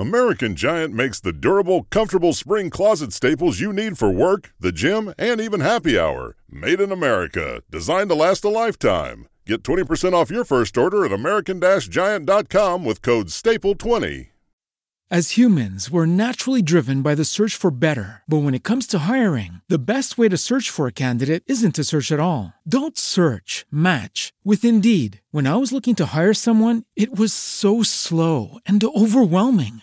American Giant makes the durable, comfortable spring closet staples you need for work, the gym, and even happy hour. Made in America, designed to last a lifetime. Get 20% off your first order at American Giant.com with code STAPLE20. As humans, we're naturally driven by the search for better. But when it comes to hiring, the best way to search for a candidate isn't to search at all. Don't search, match with Indeed. When I was looking to hire someone, it was so slow and overwhelming.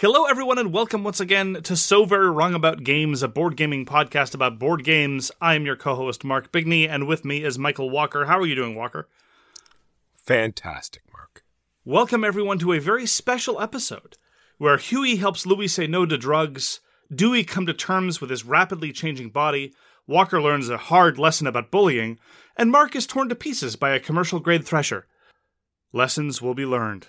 Hello, everyone, and welcome once again to So Very Wrong About Games, a board gaming podcast about board games. I am your co host, Mark Bigney, and with me is Michael Walker. How are you doing, Walker? Fantastic, Mark. Welcome, everyone, to a very special episode where Huey helps Louis say no to drugs, Dewey come to terms with his rapidly changing body, Walker learns a hard lesson about bullying, and Mark is torn to pieces by a commercial grade thresher. Lessons will be learned.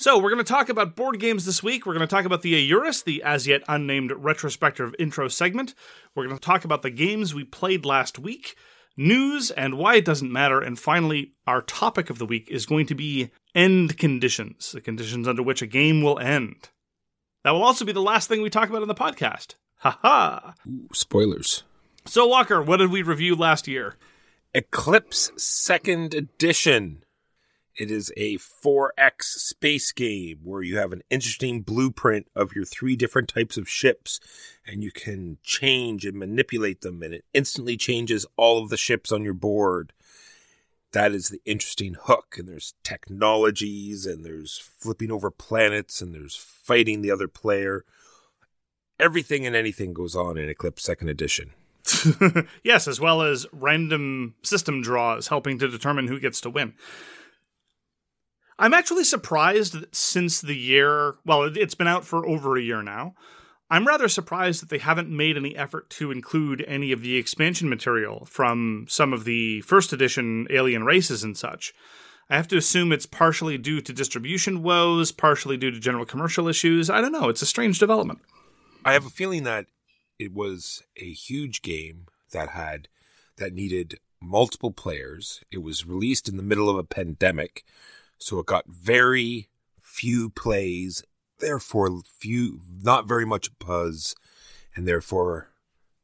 So, we're going to talk about board games this week. We're going to talk about the Eurus, the as yet unnamed retrospective intro segment. We're going to talk about the games we played last week, news, and why it doesn't matter. And finally, our topic of the week is going to be end conditions, the conditions under which a game will end. That will also be the last thing we talk about in the podcast. Ha ha! Spoilers. So, Walker, what did we review last year? Eclipse Second Edition. It is a 4X space game where you have an interesting blueprint of your three different types of ships, and you can change and manipulate them, and it instantly changes all of the ships on your board. That is the interesting hook, and there's technologies, and there's flipping over planets, and there's fighting the other player. Everything and anything goes on in Eclipse Second Edition. yes, as well as random system draws helping to determine who gets to win. I'm actually surprised that since the year, well, it- it's been out for over a year now. I'm rather surprised that they haven't made any effort to include any of the expansion material from some of the first edition alien races and such. I have to assume it's partially due to distribution woes, partially due to general commercial issues. I don't know. It's a strange development. I have a feeling that it was a huge game that had that needed multiple players. It was released in the middle of a pandemic, so it got very few plays, therefore few not very much buzz, and therefore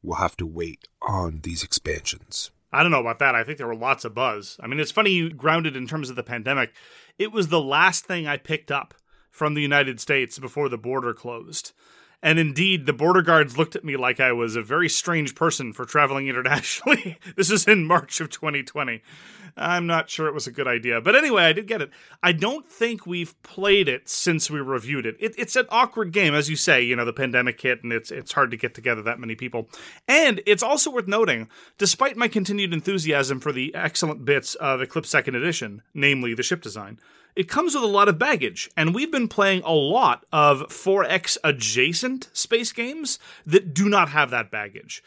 we'll have to wait on these expansions. I don't know about that. I think there were lots of buzz. I mean, it's funny you grounded in terms of the pandemic. It was the last thing I picked up from the United States before the border closed. And indeed, the border guards looked at me like I was a very strange person for traveling internationally. this is in March of 2020. I'm not sure it was a good idea. But anyway, I did get it. I don't think we've played it since we reviewed it. it. It's an awkward game, as you say, you know, the pandemic hit and it's it's hard to get together that many people. And it's also worth noting, despite my continued enthusiasm for the excellent bits of Eclipse Second Edition, namely the ship design, it comes with a lot of baggage, and we've been playing a lot of 4X adjacent space games that do not have that baggage.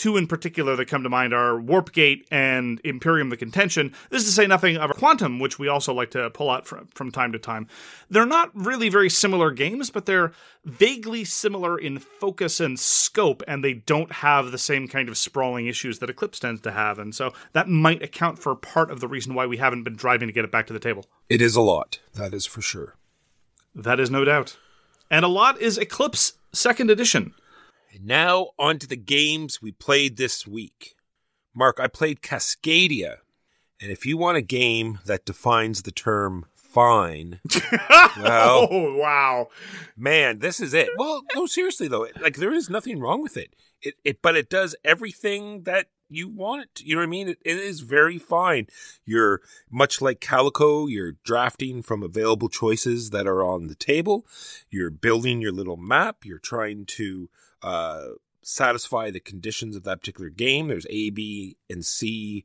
Two in particular that come to mind are Warpgate and Imperium the Contention. This is to say nothing of Quantum, which we also like to pull out from, from time to time. They're not really very similar games, but they're vaguely similar in focus and scope, and they don't have the same kind of sprawling issues that Eclipse tends to have. And so that might account for part of the reason why we haven't been driving to get it back to the table. It is a lot, that is for sure. That is no doubt. And a lot is Eclipse Second Edition. And now on to the games we played this week. Mark, I played Cascadia. And if you want a game that defines the term fine, well, oh wow! man, this is it. Well, no, seriously though, like there is nothing wrong with it. It, it, but it does everything that you want it to. You know what I mean? It, it is very fine. You're much like Calico. You're drafting from available choices that are on the table. You're building your little map. You're trying to uh, satisfy the conditions of that particular game. There's A, B, and C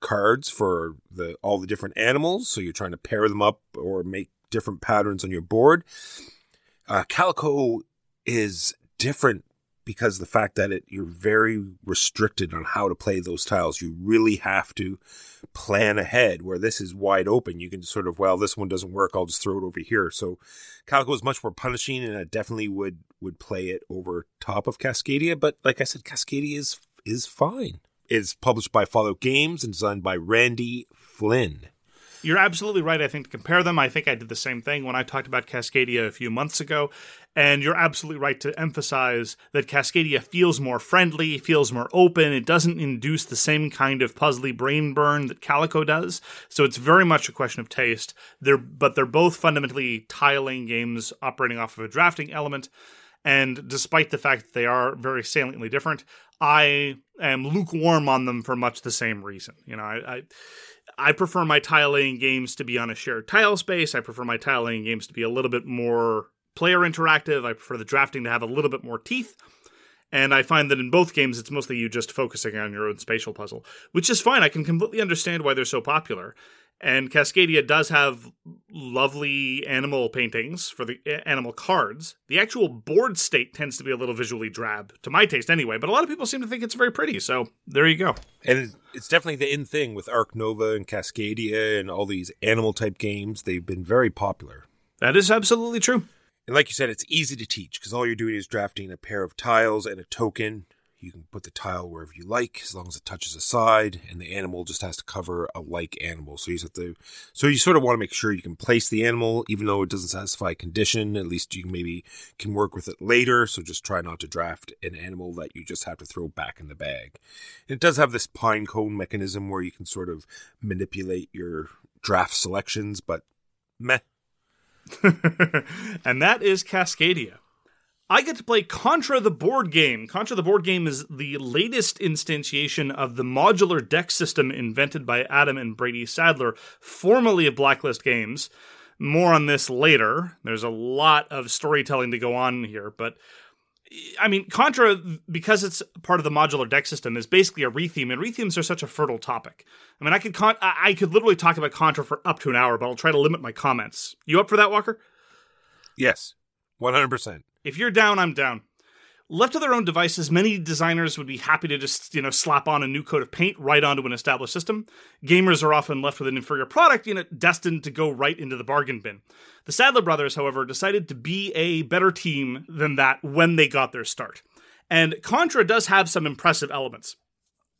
cards for the all the different animals. So you're trying to pair them up or make different patterns on your board. Uh, Calico is different because the fact that it you're very restricted on how to play those tiles. You really have to plan ahead. Where this is wide open, you can sort of well, this one doesn't work. I'll just throw it over here. So Calico is much more punishing, and I definitely would would play it over top of Cascadia. But like I said, Cascadia is is fine. It's published by Flatout Games and designed by Randy Flynn. You're absolutely right. I think to compare them, I think I did the same thing when I talked about Cascadia a few months ago. And you're absolutely right to emphasize that Cascadia feels more friendly, feels more open. It doesn't induce the same kind of puzzly brain burn that Calico does. So it's very much a question of taste. They're but they're both fundamentally tiling games operating off of a drafting element. And despite the fact that they are very saliently different, I am lukewarm on them for much the same reason. You know, I, I I prefer my tile laying games to be on a shared tile space. I prefer my tile laying games to be a little bit more player interactive. I prefer the drafting to have a little bit more teeth. And I find that in both games, it's mostly you just focusing on your own spatial puzzle, which is fine. I can completely understand why they're so popular. And Cascadia does have lovely animal paintings for the animal cards. The actual board state tends to be a little visually drab, to my taste anyway, but a lot of people seem to think it's very pretty. So there you go. And it's- it's definitely the in thing with Arc Nova and Cascadia and all these animal type games. They've been very popular. That is absolutely true. And like you said, it's easy to teach because all you're doing is drafting a pair of tiles and a token. You can put the tile wherever you like as long as it touches a side, and the animal just has to cover a like animal. So you have to. So you sort of want to make sure you can place the animal, even though it doesn't satisfy a condition. At least you maybe can work with it later. So just try not to draft an animal that you just have to throw back in the bag. It does have this pine cone mechanism where you can sort of manipulate your draft selections, but meh. and that is Cascadia. I get to play Contra the board game. Contra the board game is the latest instantiation of the modular deck system invented by Adam and Brady Sadler, formerly of Blacklist Games. More on this later. There's a lot of storytelling to go on here, but I mean, Contra, because it's part of the modular deck system, is basically a retheme, and rethemes are such a fertile topic. I mean, I could con- I could literally talk about Contra for up to an hour, but I'll try to limit my comments. You up for that, Walker? Yes, 100%. If you're down, I'm down. Left to their own devices, many designers would be happy to just, you know, slap on a new coat of paint right onto an established system. Gamers are often left with an inferior product, you know, destined to go right into the bargain bin. The Sadler brothers, however, decided to be a better team than that when they got their start. And Contra does have some impressive elements.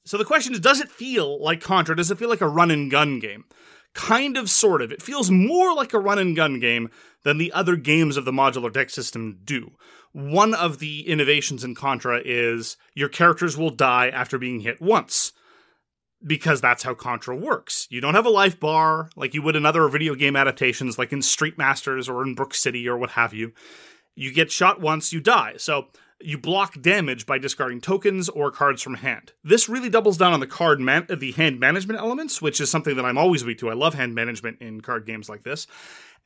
So the question is, does it feel like Contra? Does it feel like a run and gun game? Kind of, sort of. It feels more like a run and gun game than the other games of the modular deck system do. One of the innovations in Contra is your characters will die after being hit once. Because that's how Contra works. You don't have a life bar like you would in other video game adaptations, like in Street Masters or in Brook City or what have you. You get shot once, you die. So you block damage by discarding tokens or cards from hand. This really doubles down on the card man- the hand management elements, which is something that I'm always weak to. I love hand management in card games like this.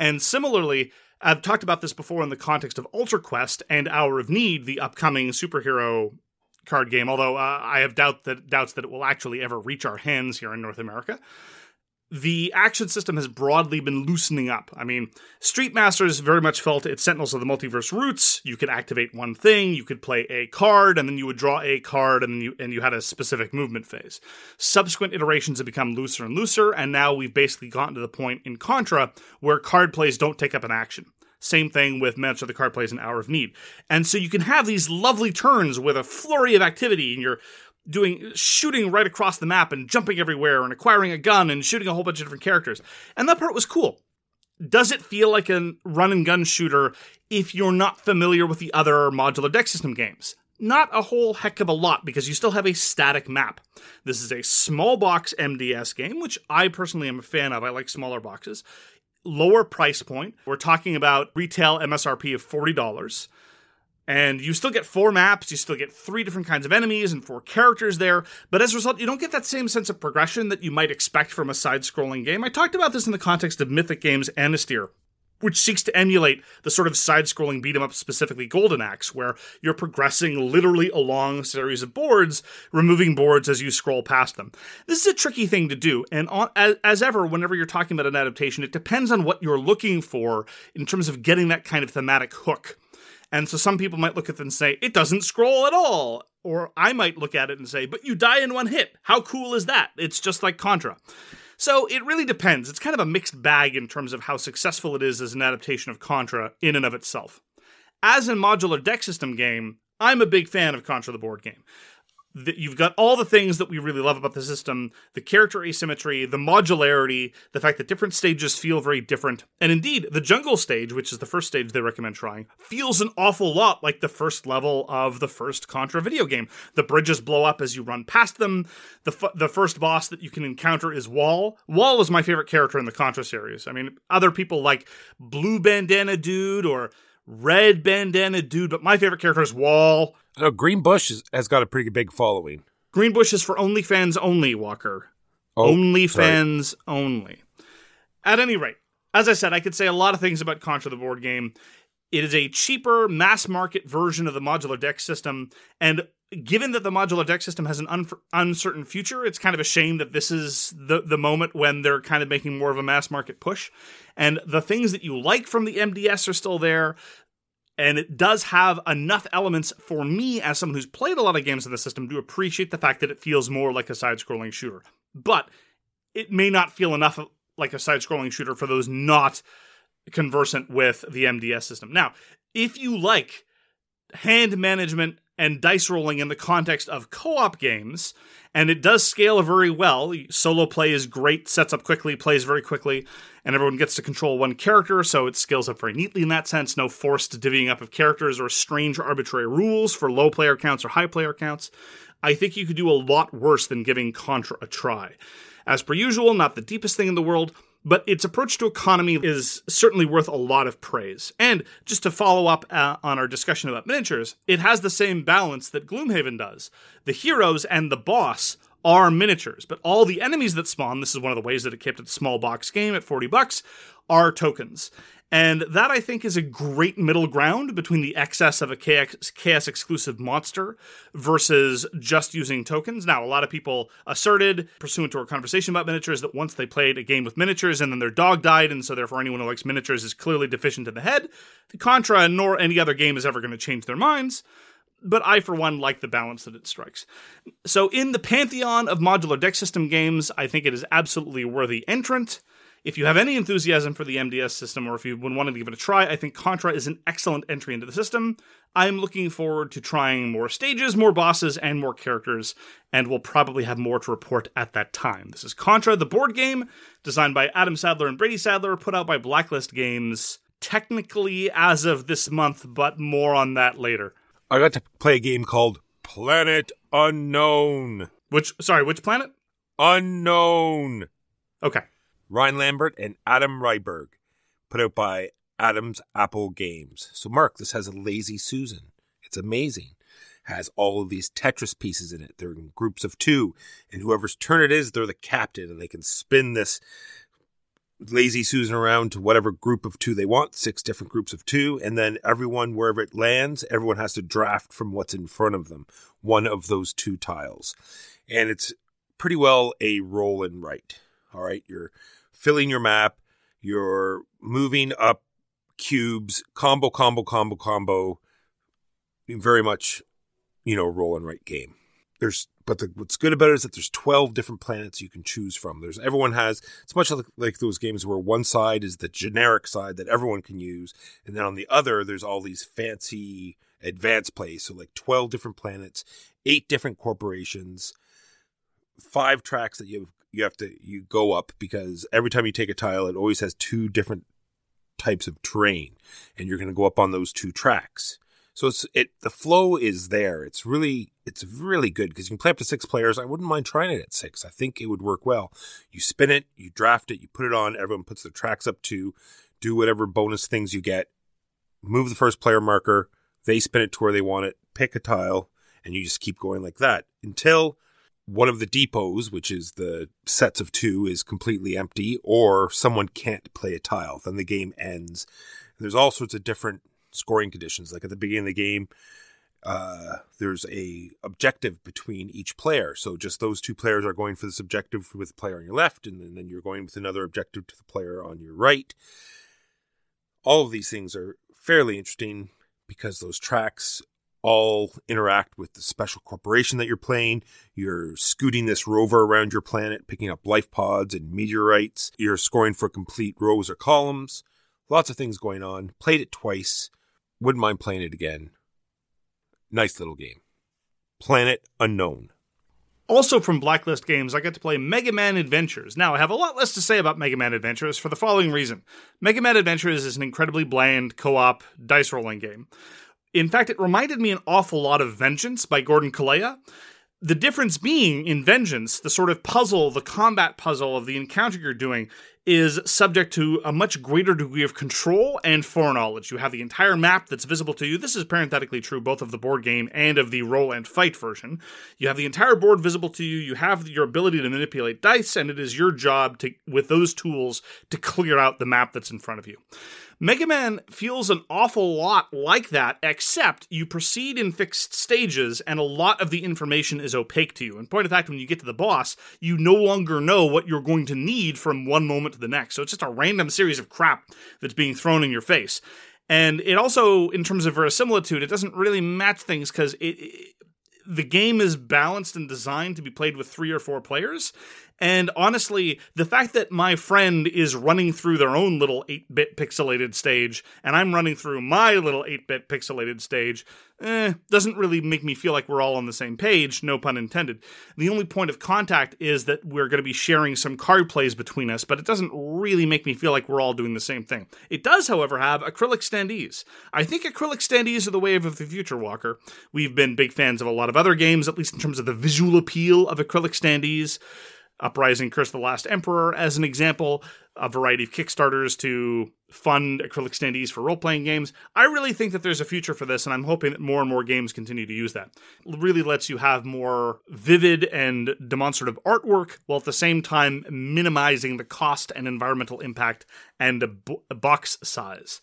And similarly, I've talked about this before in the context of Ultra Quest and Hour of Need, the upcoming superhero card game. Although uh, I have doubt that doubts that it will actually ever reach our hands here in North America the action system has broadly been loosening up. I mean, Street Masters very much felt its Sentinels of the Multiverse roots. You could activate one thing, you could play a card, and then you would draw a card, and then you and you had a specific movement phase. Subsequent iterations have become looser and looser, and now we've basically gotten to the point in Contra where card plays don't take up an action. Same thing with Manager the Card Plays an Hour of Need. And so you can have these lovely turns with a flurry of activity, and you're doing shooting right across the map and jumping everywhere and acquiring a gun and shooting a whole bunch of different characters. And that part was cool. Does it feel like a run and gun shooter if you're not familiar with the other modular deck system games? not a whole heck of a lot because you still have a static map. This is a small box MDS game, which I personally am a fan of. I like smaller boxes. Lower price point. We're talking about retail MSRP of $40. And you still get four maps, you still get three different kinds of enemies and four characters there, but as a result, you don't get that same sense of progression that you might expect from a side scrolling game. I talked about this in the context of Mythic Games Anastyr, which seeks to emulate the sort of side scrolling beat 'em up, specifically Golden Axe, where you're progressing literally along a series of boards, removing boards as you scroll past them. This is a tricky thing to do, and as ever, whenever you're talking about an adaptation, it depends on what you're looking for in terms of getting that kind of thematic hook. And so some people might look at it and say, it doesn't scroll at all. Or I might look at it and say, but you die in one hit. How cool is that? It's just like Contra. So it really depends. It's kind of a mixed bag in terms of how successful it is as an adaptation of Contra in and of itself. As a modular deck system game, I'm a big fan of Contra the board game. That you've got all the things that we really love about the system the character asymmetry, the modularity, the fact that different stages feel very different. And indeed, the jungle stage, which is the first stage they recommend trying, feels an awful lot like the first level of the first Contra video game. The bridges blow up as you run past them. The, f- the first boss that you can encounter is Wall. Wall is my favorite character in the Contra series. I mean, other people like Blue Bandana Dude or Red Bandana Dude, but my favorite character is Wall. I know Green Bush is, has got a pretty big following. Greenbush is for OnlyFans only, Walker. Oh, OnlyFans only. At any rate, as I said, I could say a lot of things about Contra the board game. It is a cheaper, mass market version of the modular deck system, and given that the modular deck system has an un- uncertain future, it's kind of a shame that this is the the moment when they're kind of making more of a mass market push. And the things that you like from the MDS are still there and it does have enough elements for me as someone who's played a lot of games in the system to appreciate the fact that it feels more like a side-scrolling shooter but it may not feel enough like a side-scrolling shooter for those not conversant with the mds system now if you like hand management and dice rolling in the context of co-op games and it does scale very well. Solo play is great sets up quickly plays very quickly and everyone gets to control one character so it scales up very neatly in that sense. No forced divvying up of characters or strange arbitrary rules for low player counts or high player counts. I think you could do a lot worse than giving contra a try. As per usual not the deepest thing in the world but its approach to economy is certainly worth a lot of praise. And just to follow up uh, on our discussion about miniatures, it has the same balance that Gloomhaven does. The heroes and the boss are miniatures, but all the enemies that spawn, this is one of the ways that it kept it a small box game at 40 bucks, are tokens. And that I think is a great middle ground between the excess of a KX, KS exclusive monster versus just using tokens. Now, a lot of people asserted, pursuant to our conversation about miniatures, that once they played a game with miniatures and then their dog died, and so therefore anyone who likes miniatures is clearly deficient in the head. The Contra nor any other game is ever going to change their minds but I, for one, like the balance that it strikes. So, in the pantheon of modular deck system games, I think it is absolutely worthy entrant. If you have any enthusiasm for the MDS system, or if you've been wanting to give it a try, I think Contra is an excellent entry into the system. I'm looking forward to trying more stages, more bosses, and more characters, and we'll probably have more to report at that time. This is Contra, the board game, designed by Adam Sadler and Brady Sadler, put out by Blacklist Games, technically as of this month, but more on that later. I got to play a game called Planet Unknown. Which, sorry, which planet? Unknown. Okay. Ryan Lambert and Adam Rehberg, put out by Adam's Apple Games. So, Mark, this has a Lazy Susan. It's amazing. Has all of these Tetris pieces in it. They're in groups of two, and whoever's turn it is, they're the captain, and they can spin this Lazy Susan around to whatever group of two they want, six different groups of two, and then everyone, wherever it lands, everyone has to draft from what's in front of them, one of those two tiles. And it's pretty well a roll and write. All right, you're filling your map, you're moving up cubes, combo, combo, combo, combo. Very much, you know, roll and write game. There's, but the, what's good about it is that there's 12 different planets you can choose from. There's everyone has. It's much like, like those games where one side is the generic side that everyone can use, and then on the other there's all these fancy advanced plays. So like 12 different planets, eight different corporations, five tracks that you you have to you go up because every time you take a tile, it always has two different types of terrain, and you're going to go up on those two tracks. So it's it the flow is there. It's really it's really good because you can play up to six players. I wouldn't mind trying it at six. I think it would work well. You spin it, you draft it, you put it on. Everyone puts their tracks up to do whatever bonus things you get. Move the first player marker. They spin it to where they want it. Pick a tile, and you just keep going like that until one of the depots, which is the sets of two, is completely empty, or someone can't play a tile. Then the game ends. And there's all sorts of different scoring conditions. Like at the beginning of the game, uh, there's a objective between each player. So just those two players are going for this objective with the player on your left, and then, then you're going with another objective to the player on your right. All of these things are fairly interesting because those tracks all interact with the special corporation that you're playing. You're scooting this rover around your planet, picking up life pods and meteorites. You're scoring for complete rows or columns. Lots of things going on. Played it twice. Wouldn't mind playing it again. Nice little game. Planet Unknown. Also from Blacklist Games, I got to play Mega Man Adventures. Now, I have a lot less to say about Mega Man Adventures for the following reason Mega Man Adventures is an incredibly bland co op dice rolling game. In fact, it reminded me an awful lot of Vengeance by Gordon Calleja. The difference being in Vengeance, the sort of puzzle, the combat puzzle of the encounter you're doing is subject to a much greater degree of control and foreknowledge. You have the entire map that's visible to you. This is parenthetically true both of the board game and of the roll and fight version. You have the entire board visible to you. You have your ability to manipulate dice, and it is your job to, with those tools, to clear out the map that's in front of you. Mega Man feels an awful lot like that, except you proceed in fixed stages and a lot of the information is opaque to you. In point of fact, when you get to the boss, you no longer know what you're going to need from one moment to the next. So it's just a random series of crap that's being thrown in your face. And it also, in terms of verisimilitude, it doesn't really match things because it, it the game is balanced and designed to be played with three or four players. And honestly, the fact that my friend is running through their own little 8 bit pixelated stage and I'm running through my little 8 bit pixelated stage eh, doesn't really make me feel like we're all on the same page, no pun intended. The only point of contact is that we're going to be sharing some card plays between us, but it doesn't really make me feel like we're all doing the same thing. It does, however, have acrylic standees. I think acrylic standees are the wave of the future, Walker. We've been big fans of a lot of other games, at least in terms of the visual appeal of acrylic standees. Uprising Curse of the Last Emperor as an example, a variety of Kickstarters to fund acrylic standees for role playing games. I really think that there's a future for this, and I'm hoping that more and more games continue to use that. It really lets you have more vivid and demonstrative artwork while at the same time minimizing the cost and environmental impact and box size.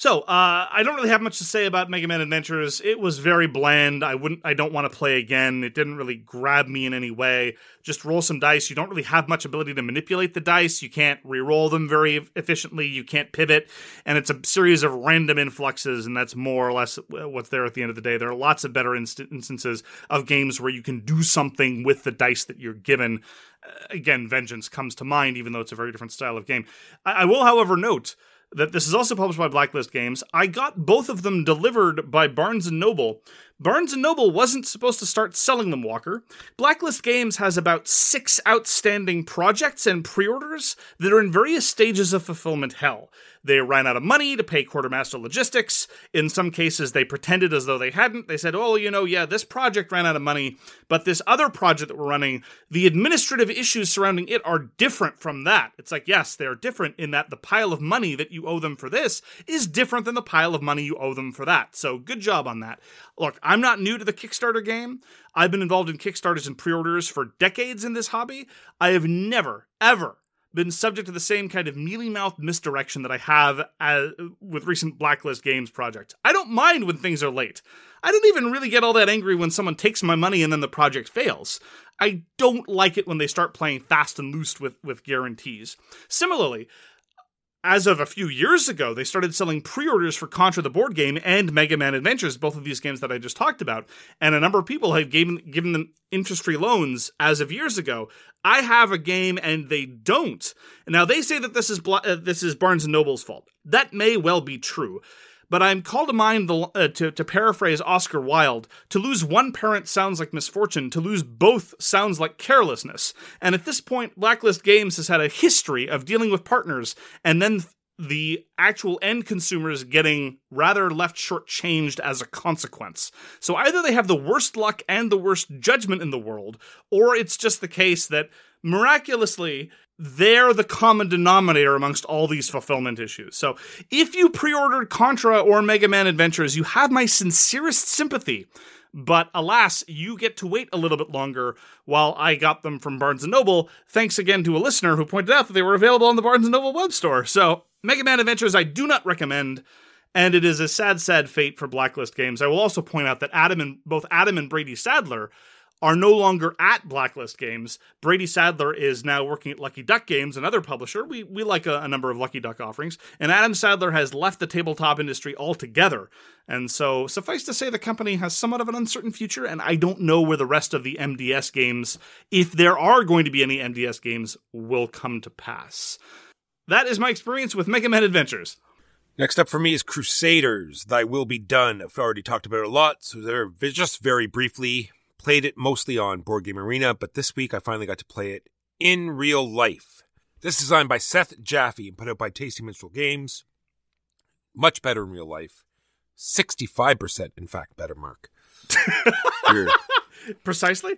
So, uh, I don't really have much to say about Mega Man Adventures. It was very bland. I wouldn't, I don't want to play again. It didn't really grab me in any way. Just roll some dice. You don't really have much ability to manipulate the dice. You can't re-roll them very efficiently. You can't pivot, and it's a series of random influxes, and that's more or less what's there at the end of the day. There are lots of better inst- instances of games where you can do something with the dice that you're given. Uh, again, Vengeance comes to mind, even though it's a very different style of game. I, I will, however, note that this is also published by Blacklist Games. I got both of them delivered by Barnes and Noble. Barnes and Noble wasn't supposed to start selling them, Walker. Blacklist Games has about six outstanding projects and pre-orders that are in various stages of fulfillment hell. They ran out of money to pay Quartermaster Logistics. In some cases, they pretended as though they hadn't. They said, oh, you know, yeah, this project ran out of money, but this other project that we're running, the administrative issues surrounding it are different from that. It's like, yes, they're different in that the pile of money that you owe them for this is different than the pile of money you owe them for that. So good job on that. Look, I'm not new to the Kickstarter game. I've been involved in Kickstarters and pre orders for decades in this hobby. I have never, ever been subject to the same kind of mealy mouthed misdirection that I have as, with recent Blacklist Games projects. I don't mind when things are late. I don't even really get all that angry when someone takes my money and then the project fails. I don't like it when they start playing fast and loose with, with guarantees. Similarly, as of a few years ago, they started selling pre-orders for Contra the board game and Mega Man Adventures, both of these games that I just talked about. And a number of people have given given them interest-free loans as of years ago. I have a game and they don't. Now they say that this is uh, this is Barnes and Noble's fault. That may well be true. But I'm called to mind the, uh, to, to paraphrase Oscar Wilde to lose one parent sounds like misfortune, to lose both sounds like carelessness. And at this point, Blacklist Games has had a history of dealing with partners and then the actual end consumers getting rather left shortchanged as a consequence. So either they have the worst luck and the worst judgment in the world, or it's just the case that miraculously they're the common denominator amongst all these fulfillment issues. So if you pre ordered Contra or Mega Man Adventures, you have my sincerest sympathy. But alas, you get to wait a little bit longer while I got them from Barnes & Noble, thanks again to a listener who pointed out that they were available on the Barnes & Noble web store. So Mega Man Adventures I do not recommend, and it is a sad, sad fate for Blacklist games. I will also point out that Adam and both Adam and Brady Sadler are no longer at Blacklist Games. Brady Sadler is now working at Lucky Duck Games, another publisher. We we like a, a, number of Lucky Duck offerings, and Adam Sadler has left the tabletop industry altogether. And so, suffice to say, the company has somewhat of an uncertain future, and I don't know where the rest of the MDS games, if there are going to be any MDS games, will come to pass. That is my experience with Mega Man Adventures. Next up for me is Crusaders. Thy Will Be Done. I've already talked about it a lot, so there just very briefly played it mostly on Board Game Arena, but this week I finally got to play it in real life. This is designed by Seth Jaffe and put out by Tasty Minstrel Games. Much better in real life. 65% in fact better, Mark. Precisely?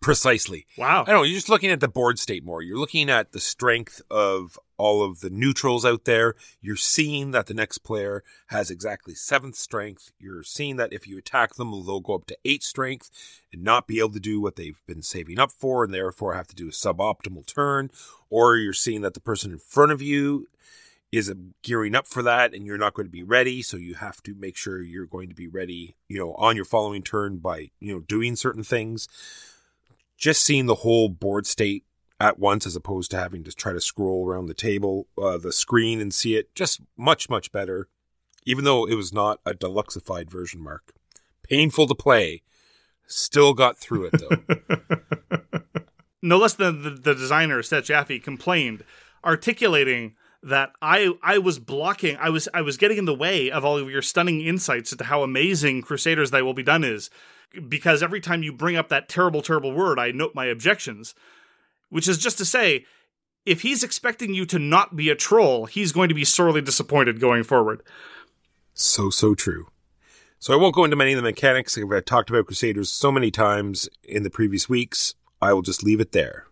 Precisely. Wow. I know, you're just looking at the board state more. You're looking at the strength of all of the neutrals out there. You're seeing that the next player has exactly seventh strength. You're seeing that if you attack them, they'll go up to eight strength and not be able to do what they've been saving up for and therefore have to do a suboptimal turn. Or you're seeing that the person in front of you is gearing up for that and you're not going to be ready so you have to make sure you're going to be ready you know on your following turn by you know doing certain things just seeing the whole board state at once as opposed to having to try to scroll around the table, uh, the screen and see it just much, much better. Even though it was not a deluxeified version, Mark. Painful to play. Still got through it though. no less than the, the designer, Seth Jaffe, complained, articulating that I I was blocking, I was I was getting in the way of all of your stunning insights into how amazing Crusaders Thy Will Be Done is. Because every time you bring up that terrible, terrible word, I note my objections which is just to say, if he's expecting you to not be a troll, he's going to be sorely disappointed going forward. So, so true. So I won't go into many of the mechanics. I've uh, talked about Crusaders so many times in the previous weeks. I will just leave it there.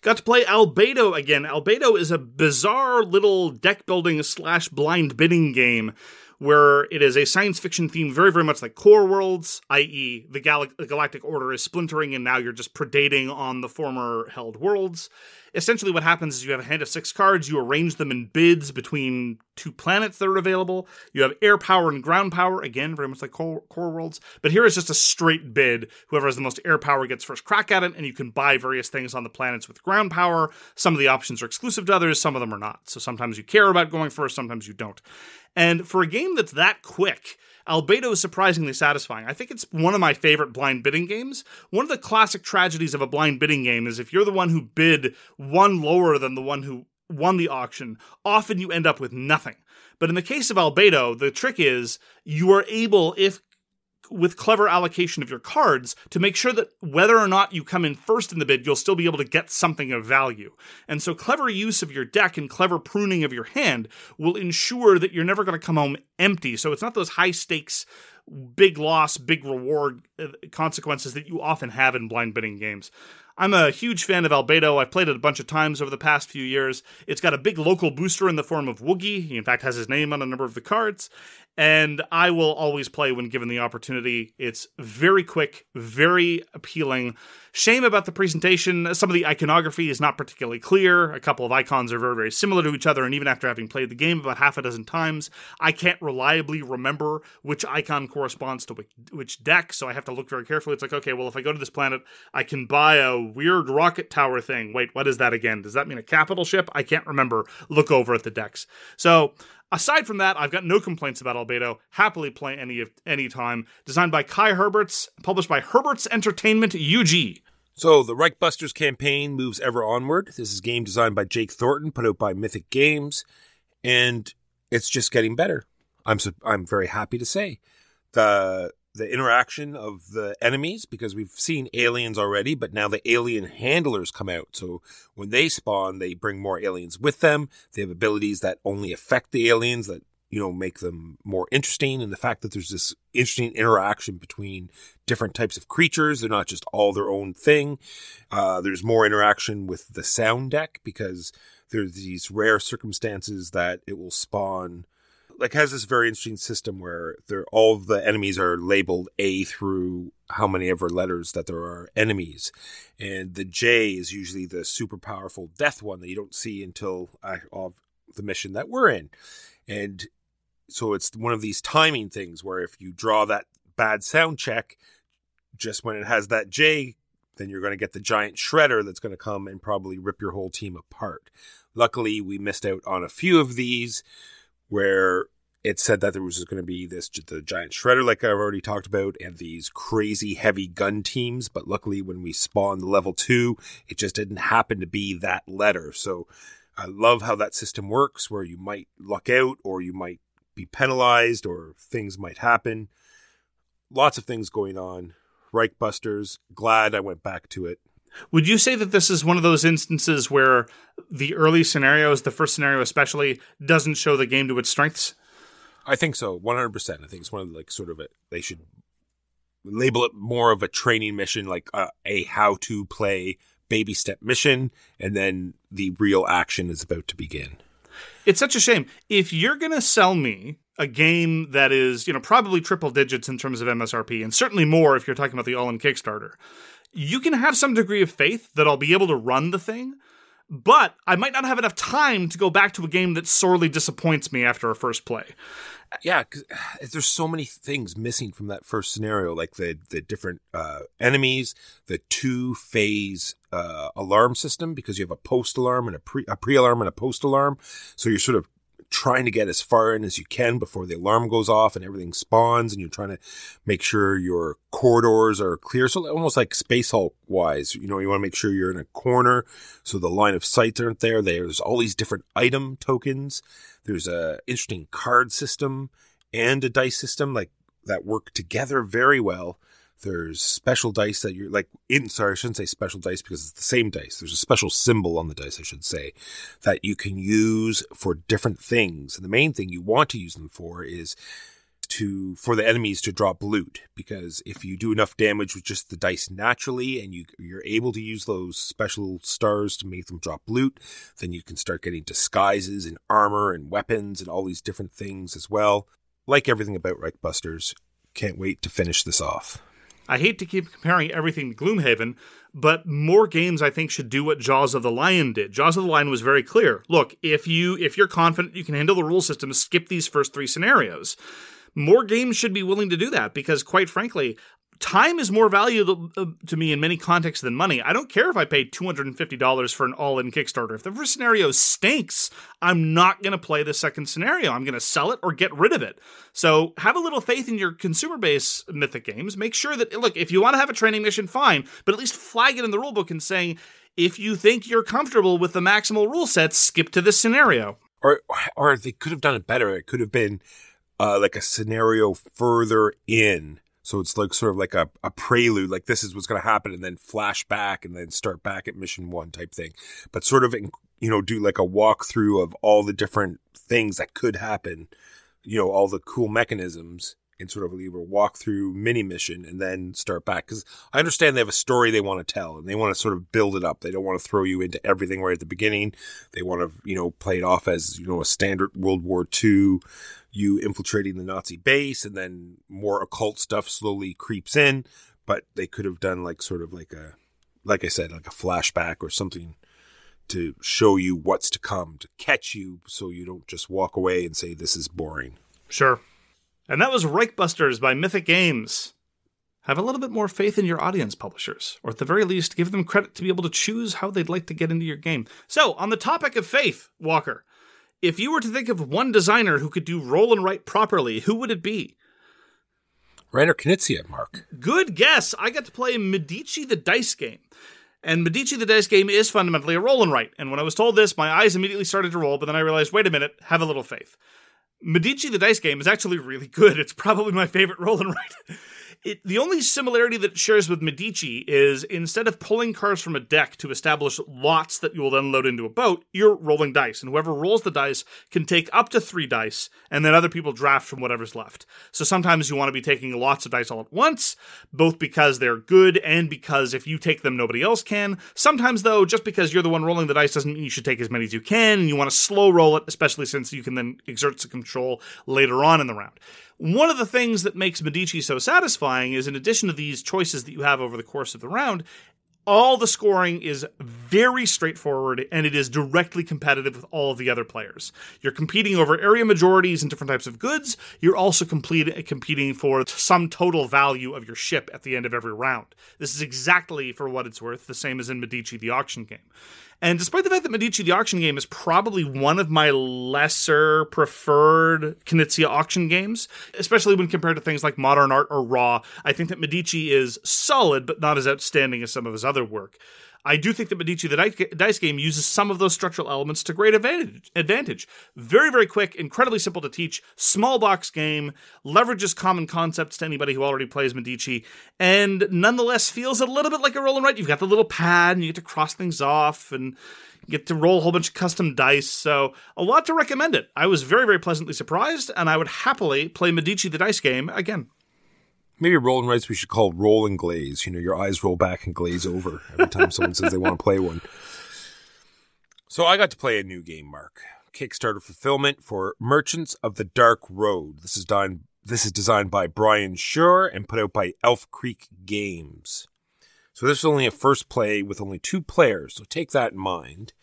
Got to play Albedo again. Albedo is a bizarre little deck building slash blind bidding game where it is a science fiction theme, very, very much like Core Worlds, i.e., the, gal- galactic order is splintering and now you're just predating on the former held worlds essentially what happens is you have a hand of six cards you arrange them in bids between two planets that are available. You have air power and ground power again very much like core, core worlds. But here is just a straight bid. Whoever has the most air power gets first crack at it and you can buy various things on the planets with ground power. Some of the options are exclusive to others some of them are not. So sometimes you care about going first sometimes you don't. And for a game that's that quick Albedo is surprisingly satisfying. I think it's one of my favorite blind bidding games. One of the classic tragedies of a blind bidding game is if you're the one who bid one lower than the one who won the auction, often you end up with nothing. But in the case of Albedo, the trick is you are able, if with clever allocation of your cards to make sure that whether or not you come in first in the bid, you'll still be able to get something of value. And so, clever use of your deck and clever pruning of your hand will ensure that you're never going to come home empty. So, it's not those high stakes, big loss, big reward uh, consequences that you often have in blind bidding games. I'm a huge fan of Albedo. I've played it a bunch of times over the past few years. It's got a big local booster in the form of Woogie. He, in fact, has his name on a number of the cards and I will always play when given the opportunity. It's very quick, very appealing. Shame about the presentation. Some of the iconography is not particularly clear. A couple of icons are very, very similar to each other, and even after having played the game about half a dozen times, I can't reliably remember which icon corresponds to which, deck, so I have to look very carefully. It's like, okay, well, if I go to this planet, I can buy a weird rocket tower thing. Wait, what is that again? Does that mean a capital ship? I can't remember. Look over at the decks. So Aside from that, I've got no complaints about Albedo. Happily play any of any time. Designed by Kai Herberts, published by Herberts Entertainment UG. So the Reichbusters campaign moves ever onward. This is game designed by Jake Thornton, put out by Mythic Games, and it's just getting better. I'm I'm very happy to say the the interaction of the enemies because we've seen aliens already, but now the alien handlers come out. So when they spawn, they bring more aliens with them. They have abilities that only affect the aliens that, you know, make them more interesting. And the fact that there's this interesting interaction between different types of creatures. They're not just all their own thing. Uh, there's more interaction with the sound deck because there's these rare circumstances that it will spawn like has this very interesting system where they're all of the enemies are labeled A through how many ever letters that there are enemies, and the J is usually the super powerful death one that you don't see until uh, of the mission that we're in, and so it's one of these timing things where if you draw that bad sound check just when it has that J, then you're going to get the giant shredder that's going to come and probably rip your whole team apart. Luckily, we missed out on a few of these where it said that there was going to be this the giant shredder like I've already talked about and these crazy heavy gun teams but luckily when we spawned level 2 it just didn't happen to be that letter. So I love how that system works where you might luck out or you might be penalized or things might happen. Lots of things going on. Reichbusters glad I went back to it Would you say that this is one of those instances where the early scenarios, the first scenario especially, doesn't show the game to its strengths? I think so, one hundred percent. I think it's one of the, like sort of a they should label it more of a training mission, like a, a how to play baby step mission, and then the real action is about to begin. It's such a shame. If you're going to sell me a game that is, you know, probably triple digits in terms of MSRP, and certainly more if you're talking about the all in Kickstarter, you can have some degree of faith that I'll be able to run the thing, but I might not have enough time to go back to a game that sorely disappoints me after a first play. Yeah, there's so many things missing from that first scenario, like the the different uh, enemies, the two phase uh, alarm system, because you have a post alarm and a pre a pre alarm and a post alarm. So you're sort of trying to get as far in as you can before the alarm goes off and everything spawns, and you're trying to make sure your corridors are clear. So almost like Space Hulk wise, you know, you want to make sure you're in a corner so the line of sights aren't there. There's all these different item tokens. There's a interesting card system and a dice system like that work together very well. There's special dice that you're like in. Sorry, I shouldn't say special dice because it's the same dice. There's a special symbol on the dice, I should say, that you can use for different things. And the main thing you want to use them for is to for the enemies to drop loot because if you do enough damage with just the dice naturally and you you're able to use those special stars to make them drop loot then you can start getting disguises and armor and weapons and all these different things as well like everything about Reichbusters can't wait to finish this off I hate to keep comparing everything to Gloomhaven, but more games I think should do what Jaws of the Lion did. Jaws of the Lion was very clear. Look, if you if you're confident you can handle the rule system, skip these first 3 scenarios. More games should be willing to do that because quite frankly, time is more valuable uh, to me in many contexts than money. I don't care if I pay $250 for an all-in Kickstarter. If the first scenario stinks, I'm not going to play the second scenario. I'm going to sell it or get rid of it. So have a little faith in your consumer base mythic games. Make sure that look, if you want to have a training mission fine, but at least flag it in the rulebook and saying if you think you're comfortable with the maximal rule sets, skip to this scenario. or or they could have done it better it could have been uh, like a scenario further in so it's like sort of like a, a prelude like this is what's going to happen and then flash back and then start back at mission one type thing. But sort of you know do like a walkthrough of all the different things that could happen you know all the cool mechanisms and sort of either walk through mini mission and then start back. Because i understand they have a story they want to tell and they want to sort of build it up. They don't want to throw you into everything right at the beginning. They want to you know play it off as you know a standard world war ii you infiltrating the nazi base and then more occult stuff slowly creeps in but they could have done like sort of like a like i said like a flashback or something to show you what's to come to catch you so you don't just walk away and say this is boring Sure. And that was Reichbusters by Mythic Games. Have a little bit more faith in your audience publishers, or at the very least, give them credit to be able to choose how they'd like to get into your game. So, on the topic of faith, Walker, if you were to think of one designer who could do roll and write properly, who would it be? Reiner Knizia, Mark. Good guess. I got to play Medici the Dice Game. And Medici the Dice Game is fundamentally a roll and write. And when I was told this, my eyes immediately started to roll, but then I realized, wait a minute, have a little faith. Medici the dice game is actually really good. It's probably my favorite roll and write. It, the only similarity that it shares with Medici is instead of pulling cards from a deck to establish lots that you will then load into a boat, you're rolling dice, and whoever rolls the dice can take up to three dice, and then other people draft from whatever's left. So sometimes you want to be taking lots of dice all at once, both because they're good and because if you take them, nobody else can. Sometimes, though, just because you're the one rolling the dice doesn't mean you should take as many as you can, and you want to slow roll it, especially since you can then exert some control later on in the round. One of the things that makes Medici so satisfying is, in addition to these choices that you have over the course of the round, all the scoring is very straightforward and it is directly competitive with all of the other players. You're competing over area majorities and different types of goods. You're also complete, uh, competing for some total value of your ship at the end of every round. This is exactly, for what it's worth, the same as in Medici the auction game. And despite the fact that Medici the auction game is probably one of my lesser preferred Knizia auction games, especially when compared to things like Modern Art or Ra, I think that Medici is solid but not as outstanding as some of his other work. I do think that Medici the dice game uses some of those structural elements to great advantage. Very, very quick, incredibly simple to teach, small box game, leverages common concepts to anybody who already plays Medici, and nonetheless feels a little bit like a roll and write. You've got the little pad, and you get to cross things off, and get to roll a whole bunch of custom dice. So a lot to recommend it. I was very, very pleasantly surprised, and I would happily play Medici the dice game again. Maybe rolling rights we should call roll and glaze. You know, your eyes roll back and glaze over every time someone says they want to play one. So I got to play a new game, Mark. Kickstarter fulfillment for Merchants of the Dark Road. This is done this is designed by Brian Suhre and put out by Elf Creek Games. So this is only a first play with only two players, so take that in mind.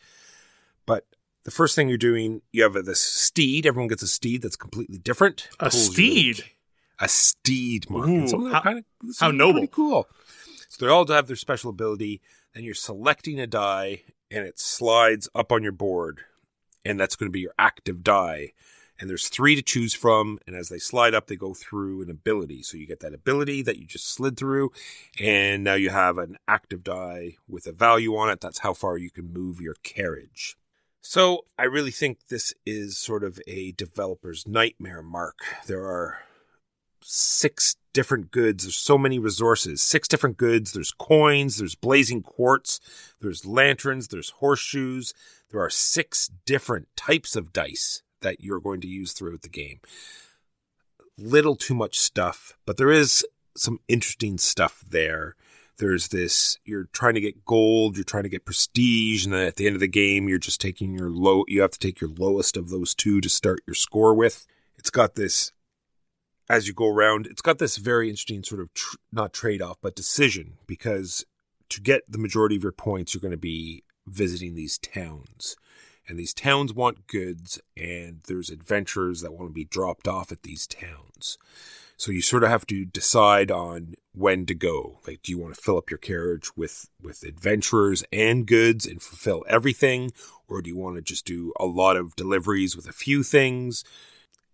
But the first thing you're doing, you have this steed. Everyone gets a steed that's completely different. A steed? into- a steed, Mark. Ooh, and some of them how- are kind of how noble. pretty cool. So they all have their special ability. Then you're selecting a die, and it slides up on your board, and that's going to be your active die. And there's three to choose from, and as they slide up, they go through an ability. So you get that ability that you just slid through, and now you have an active die with a value on it. That's how far you can move your carriage. So I really think this is sort of a developer's nightmare, Mark. There are six different goods. There's so many resources. Six different goods. There's coins. There's blazing quartz. There's lanterns. There's horseshoes. There are six different types of dice that you're going to use throughout the game. Little too much stuff, but there is some interesting stuff there. There's this, you're trying to get gold, you're trying to get prestige, and then at the end of the game, you're just taking your low, you have to take your lowest of those two to start your score with. It's got this as you go around, it's got this very interesting sort of tr- not trade off, but decision because to get the majority of your points, you're going to be visiting these towns. And these towns want goods, and there's adventurers that want to be dropped off at these towns. So you sort of have to decide on when to go. Like, do you want to fill up your carriage with with adventurers and goods and fulfill everything, or do you want to just do a lot of deliveries with a few things?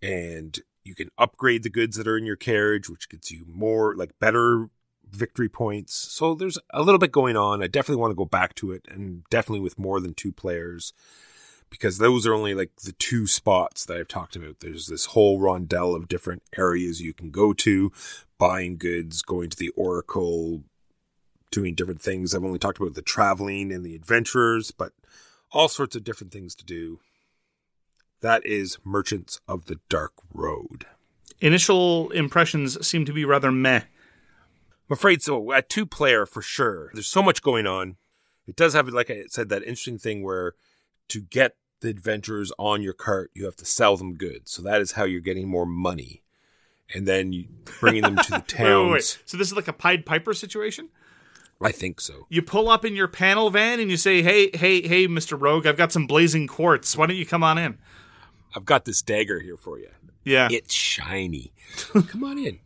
And you can upgrade the goods that are in your carriage, which gets you more, like better victory points. So there's a little bit going on. I definitely want to go back to it, and definitely with more than two players, because those are only like the two spots that I've talked about. There's this whole rondel of different areas you can go to, buying goods, going to the Oracle, doing different things. I've only talked about the traveling and the adventurers, but all sorts of different things to do. That is Merchants of the Dark Road. Initial impressions seem to be rather meh. I'm afraid so. A two player for sure. There's so much going on. It does have, like I said, that interesting thing where to get the adventurers on your cart, you have to sell them goods. So that is how you're getting more money. And then you bringing them to the Wait, towns. wait, wait. So this is like a Pied Piper situation? I think so. You pull up in your panel van and you say, "Hey, hey, hey, Mr. Rogue, I've got some blazing quartz. Why don't you come on in?" I've got this dagger here for you. Yeah. It's shiny. Come on in.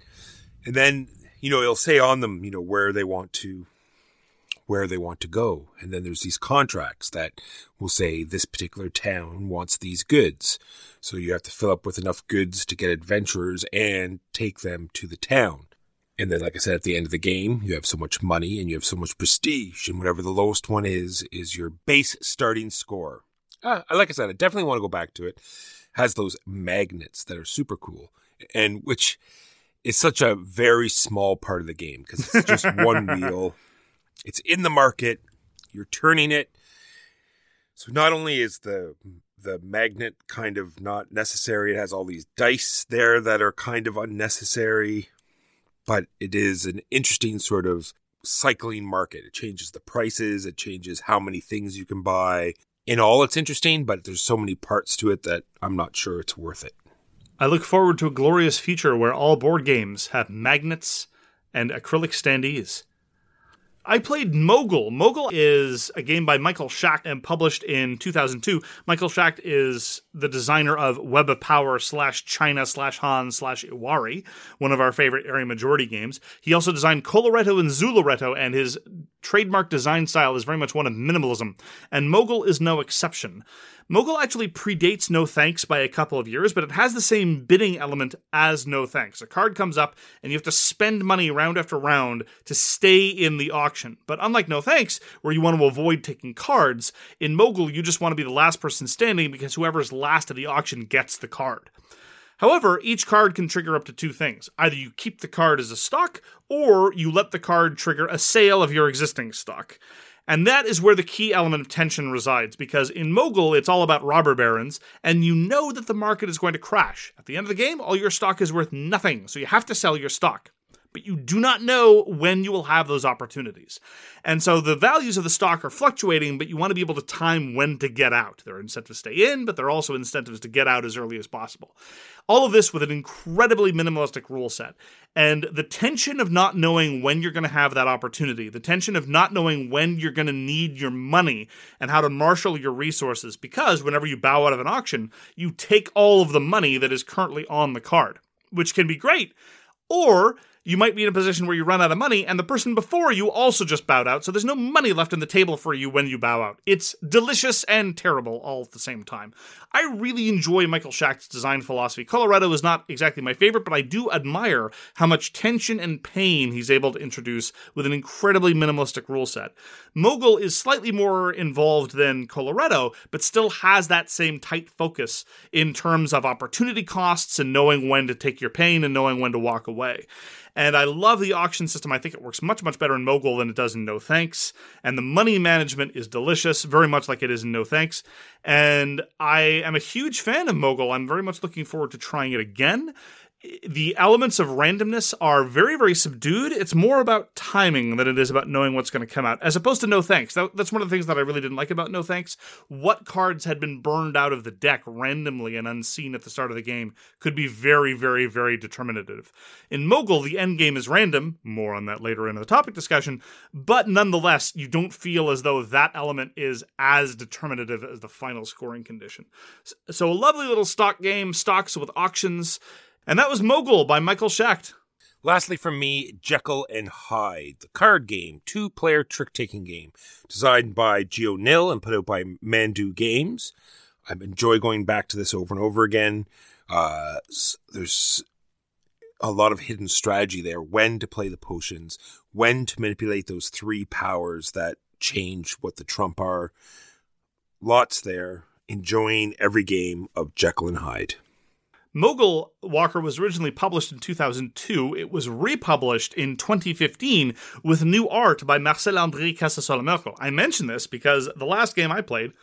And then, you know, it'll say on them, you know, where they want to where they want to go. And then there's these contracts that will say this particular town wants these goods. So you have to fill up with enough goods to get adventurers and take them to the town. And then, like I said, at the end of the game, you have so much money and you have so much prestige, and whatever the lowest one is, is your base starting score. Uh, like I said, I definitely want to go back to it. Has those magnets that are super cool, and which is such a very small part of the game because it's just one wheel. It's in the market. You're turning it. So not only is the the magnet kind of not necessary, it has all these dice there that are kind of unnecessary, but it is an interesting sort of cycling market. It changes the prices, it changes how many things you can buy. In all, it's interesting, but there's so many parts to it that I'm not sure it's worth it. I look forward to a glorious future where all board games have magnets and acrylic standees. I played Mogul. Mogul is a game by Michael Schacht and published in 2002. Michael Schacht is the designer of Web of Power slash China slash Han slash Iwari, one of our favorite area majority games. He also designed Coloretto and Zooloretto, and his trademark design style is very much one of minimalism, and Mogul is no exception. Mogul actually predates No Thanks by a couple of years, but it has the same bidding element as No Thanks. A card comes up, and you have to spend money round after round to stay in the auction. But unlike No Thanks, where you want to avoid taking cards, in Mogul you just want to be the last person standing because whoever's last at the auction gets the card. However, each card can trigger up to two things. Either you keep the card as a stock, or you let the card trigger a sale of your existing stock. And that is where the key element of tension resides, because in Mogul, it's all about robber barons, and you know that the market is going to crash. At the end of the game, all your stock is worth nothing, so you have to sell your stock. But you do not know when you will have those opportunities. And so the values of the stock are fluctuating, but you want to be able to time when to get out. There are incentives to stay in, but there are also incentives to get out as early as possible. All of this with an incredibly minimalistic rule set. And the tension of not knowing when you're going to have that opportunity, the tension of not knowing when you're going to need your money and how to marshal your resources, because whenever you bow out of an auction, you take all of the money that is currently on the card, which can be great. Or you might be in a position where you run out of money and the person before you also just bowed out, so there's no money left on the table for you when you bow out. It's delicious and terrible all at the same time. I really enjoy Michael Schacht's design philosophy. Coloretto is not exactly my favorite, but I do admire how much tension and pain he's able to introduce with an incredibly minimalistic rule set. Mogul is slightly more involved than Coloretto, but still has that same tight focus in terms of opportunity costs and knowing when to take your pain and knowing when to walk away. And I love the auction system. I think it works much, much better in Mogul than it does in No Thanks. And the money management is delicious, very much like it is in No Thanks. And I am a huge fan of Mogul. I'm very much looking forward to trying it again the elements of randomness are very, very subdued. It's more about timing than it is about knowing what's going to come out, as opposed to No Thanks. That, that's one of the things that I really didn't like about No Thanks. What cards had been burned out of the deck randomly and unseen at the start of the game could be very, very, very determinative. In Mogul, the end game is random. More on that later in the topic discussion. But nonetheless, you don't feel as though that element is as determinative as the final scoring condition. So, a lovely little stock game, stocks with auctions. And that was Mogul by Michael Schacht. Lastly, from me, Jekyll and Hyde, the card game, two player trick taking game, designed by Geonil and put out by Mandoo Games. I enjoy going back to this over and over again. Uh, there's a lot of hidden strategy there when to play the potions, when to manipulate those three powers that change what the trump are. Lots there. Enjoying every game of Jekyll and Hyde. Mogul Walker was originally published in 2002. It was republished in 2015 with new art by Marcel André Casasola-Merkel. I mention this because the last game I played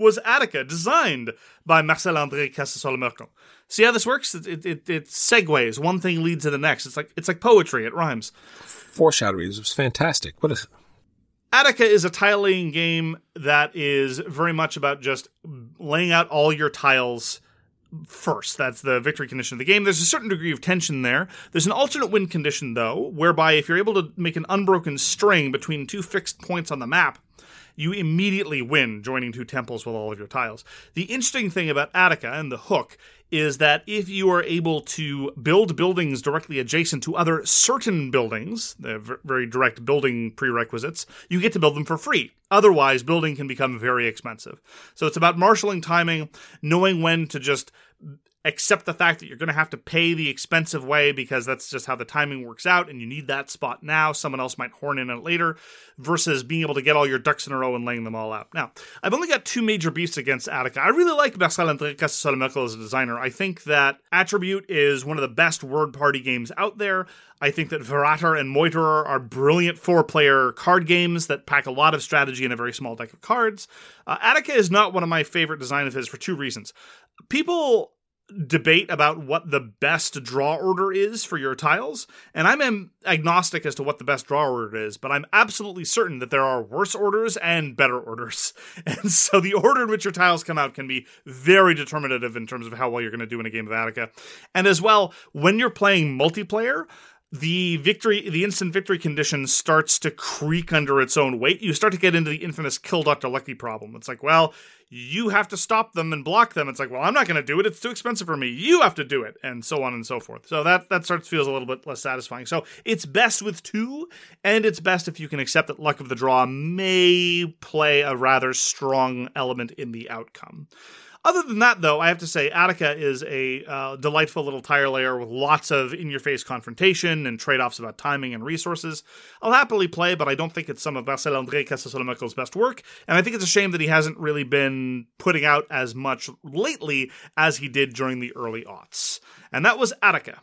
was Attica, designed by Marcel André Casasola-Merkel. See how this works? It, it, it, it segues. One thing leads to the next. It's like it's like poetry. It rhymes. Foreshadowing was fantastic. What is Attica is a tile laying game that is very much about just laying out all your tiles first. That's the victory condition of the game. There's a certain degree of tension there. There's an alternate win condition, though, whereby if you're able to make an unbroken string between two fixed points on the map, you immediately win joining two temples with all of your tiles. The interesting thing about Attica and the hook is that if you are able to build buildings directly adjacent to other certain buildings, the very direct building prerequisites, you get to build them for free. Otherwise, building can become very expensive. So it's about marshaling timing, knowing when to just accept the fact that you're going to have to pay the expensive way because that's just how the timing works out and you need that spot now. Someone else might horn in it later versus being able to get all your ducks in a row and laying them all out. Now, I've only got two major beefs against Attica. I really like Marcel André Casasola-Merkel as a designer. I think that Attribute is one of the best word party games out there. I think that Verräter and Meuterer are brilliant four player card games that pack a lot of strategy in a very small deck of cards. Uh, Attica is not one of my favorite design of his for two reasons. People debate about what the best draw order is for your tiles, and I'm agnostic as to what the best draw order is, but I'm absolutely certain that there are worse orders and better orders. And so the order in which your tiles come out can be very determinative in terms of how well you're going to do in a game of Attica. And as well, when you're playing multiplayer, the victory, the instant victory condition starts to creak under its own weight. You start to get into the infamous kill Dr. Lucky problem. It's like, well, you have to stop them and block them. It's like, well, I'm not going to do it. It's too expensive for me. You have to do it, and so on and so forth. So that that starts feels a little bit less satisfying. So it's best with two, and it's best if you can accept that luck of the draw may play a rather strong element in the outcome. Other than that, though, I have to say Attica is a uh, delightful little tire layer with lots of in your face confrontation and trade offs about timing and resources. I'll happily play, but I don't think it's some of Marcel André Casasola-Merkel's best work, and I think it's a shame that he hasn't really been putting out as much lately as he did during the early aughts. And that was Attica.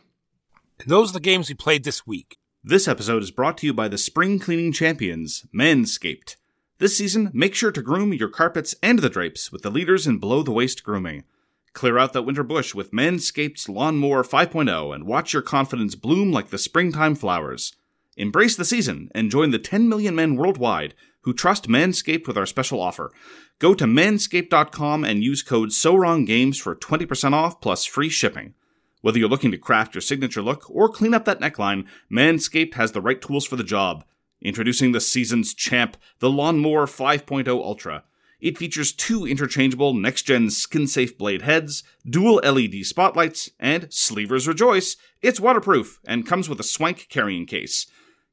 And those are the games we played this week. This episode is brought to you by the spring cleaning champions, Manscaped. This season, make sure to groom your carpets and the drapes with the leaders in below the waist grooming. Clear out that winter bush with Manscaped's Lawnmower 5.0 and watch your confidence bloom like the springtime flowers. Embrace the season and join the 10 million men worldwide who trust Manscaped with our special offer. Go to manscaped.com and use code SOWRONGGAMES for 20% off plus free shipping. Whether you're looking to craft your signature look or clean up that neckline, Manscaped has the right tools for the job. Introducing the season's champ, the Lawnmower 5.0 Ultra. It features two interchangeable next gen skin safe blade heads, dual LED spotlights, and Sleevers Rejoice, it's waterproof and comes with a swank carrying case.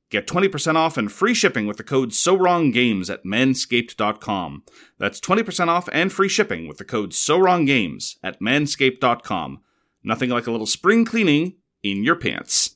Get 20% off and free shipping with the code SOWRONGGAMES at manscaped.com. That's 20% off and free shipping with the code SOWRONGGAMES at manscaped.com. Nothing like a little spring cleaning in your pants.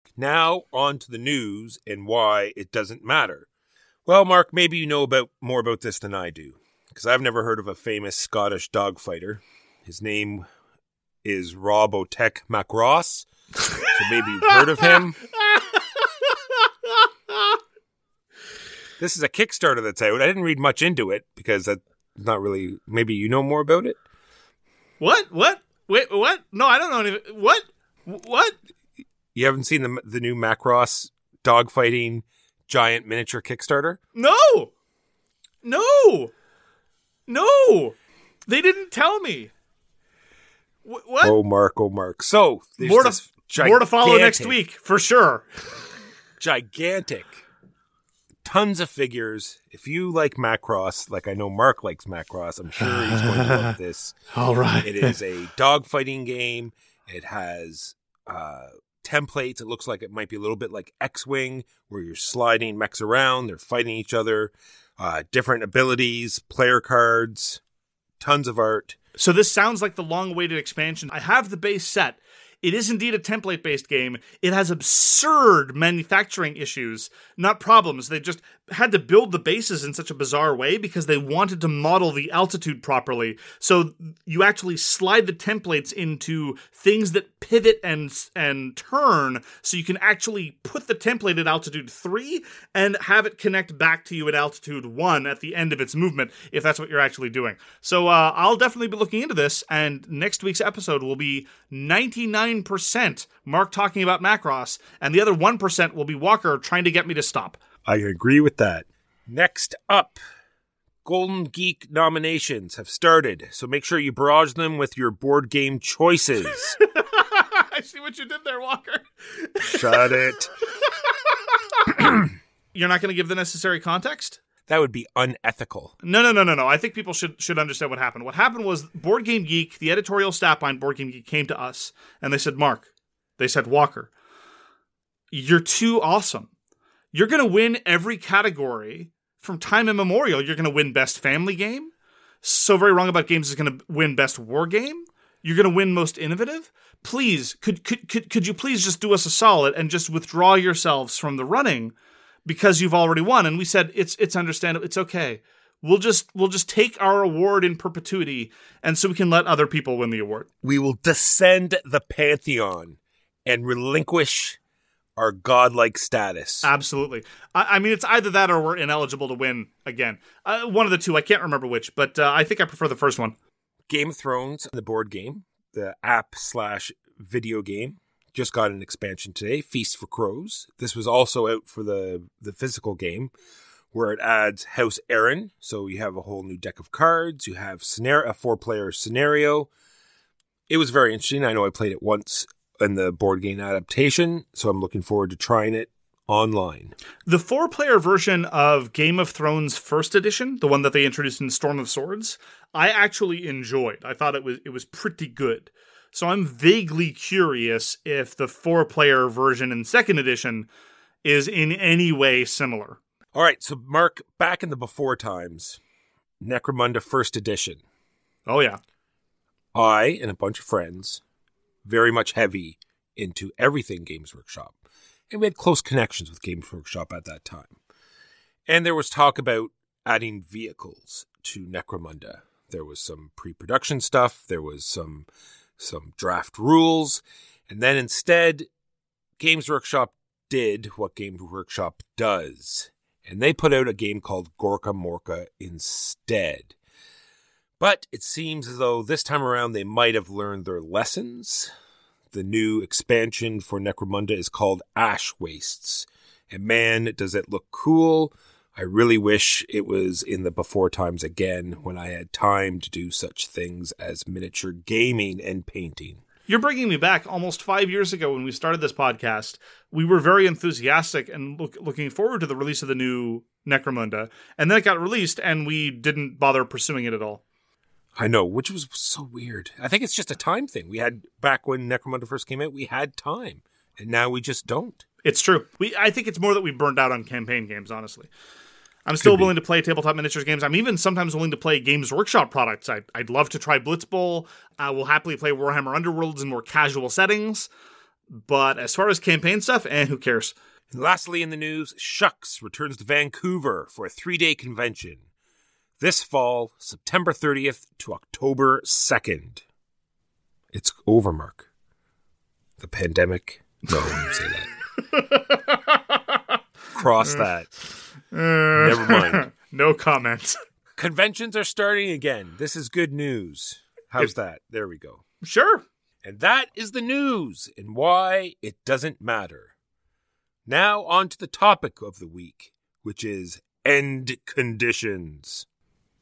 Now, on to the news and why it doesn't matter. Well, Mark, maybe you know about more about this than I do, because I've never heard of a famous Scottish dogfighter. His name is Robotech Macross, so maybe you've heard of him. This is a Kickstarter that's out. I didn't read much into it because that's not really. Maybe you know more about it. What? What? Wait, what? No, I don't know. What? What? You haven't seen the the new Macross dogfighting giant miniature Kickstarter? No! No! No! They didn't tell me. Wh- what? Oh, Mark, oh, Mark. So more, to, this more to follow next week, for sure. Gigantic tons of figures. If you like Macross, like I know Mark likes Macross, I'm sure he's going to love this. All right. It is a dogfighting game. It has uh, templates. It looks like it might be a little bit like X Wing, where you're sliding mechs around, they're fighting each other, uh, different abilities, player cards, tons of art. So this sounds like the long-awaited expansion. I have the base set. It is indeed a template-based game. It has absurd manufacturing issues, not problems. They just had to build the bases in such a bizarre way because they wanted to model the altitude properly. So you actually slide the templates into things that pivot and and turn so you can actually put the template at altitude 3 and have it connect back to you at altitude 1 at the end of its movement if that's what you're actually doing. So uh, I'll definitely be looking into this and next week's episode will be 99% Mark talking about Macross and the other 1% will be Walker trying to get me to stop. I agree with that. Next up, Golden Geek nominations have started, so make sure you barrage them with your board game choices. I see what you did there, Walker. Shut it. You're not going to give the necessary context? That would be unethical. No, no, no, no, no. I think people should should understand what happened. What happened was Board Game Geek, the editorial staff behind Board Game Geek, came to us and they said, "Mark," they said, "Walker, you're too awesome. You're going to win every category from time immemorial. You're going to win best family game. So very wrong about games is going to win best war game. You're going to win most innovative. Please, could, could could could you please just do us a solid and just withdraw yourselves from the running because you've already won?" And we said, "It's it's understandable. It's okay. We'll just we'll just take our award in perpetuity, and so we can let other people win the award." We will descend the pantheon and relinquish our godlike status. Absolutely. I, I mean, it's either that or we're ineligible to win again. Uh, one of the two. I can't remember which, but uh, I think I prefer the first one. Game of Thrones, the board game, the app slash video game, just got an expansion today, Feast for Crows. This was also out for the the physical game, where it adds House Arryn. So you have a whole new deck of cards. You have scenario, a four player scenario. It was very interesting. I know I played it once in the board game adaptation, so I'm looking forward to trying it online. The four player version of Game of Thrones First Edition, the one that they introduced in Storm of Swords, I actually enjoyed. I thought it was it was pretty good. So I'm vaguely curious if the four player version in second edition is in any way similar. All right, so Mark, back in the before times, Necromunda First Edition. Oh yeah. I and a bunch of friends, very much heavy into everything Games Workshop. And we had close connections with Games Workshop at that time. And there was talk about adding vehicles to Necromunda. There was some pre-production stuff, there was some some draft rules, and then instead Games Workshop did what Games Workshop does. And they put out a game called Gorkamorka instead. But it seems as though this time around they might have learned their lessons. The new expansion for Necromunda is called Ash Wastes. And man, does it look cool. I really wish it was in the before times again when I had time to do such things as miniature gaming and painting. You're bringing me back almost five years ago when we started this podcast. We were very enthusiastic and look, looking forward to the release of the new Necromunda. And then it got released and we didn't bother pursuing it at all. I know, which was so weird. I think it's just a time thing. We had back when Necromunda first came out, we had time, and now we just don't. It's true. We I think it's more that we burned out on campaign games, honestly. I'm still willing to play tabletop miniatures games. I'm even sometimes willing to play Games Workshop products. I, I'd love to try Blitz Bowl. I will happily play Warhammer Underworlds in more casual settings. But as far as campaign stuff, eh, who cares? And lastly, in the news, SHUX returns to Vancouver for a three day convention this fall, September 30th to October 2nd. It's over, Mark. The pandemic. No, I wouldn't say that. Cross uh, that. Uh, Never mind. no comment. Conventions are starting again. This is good news. How's that? There we go. Sure. And that is the news and why it doesn't matter. Now, on to the topic of the week, which is end conditions.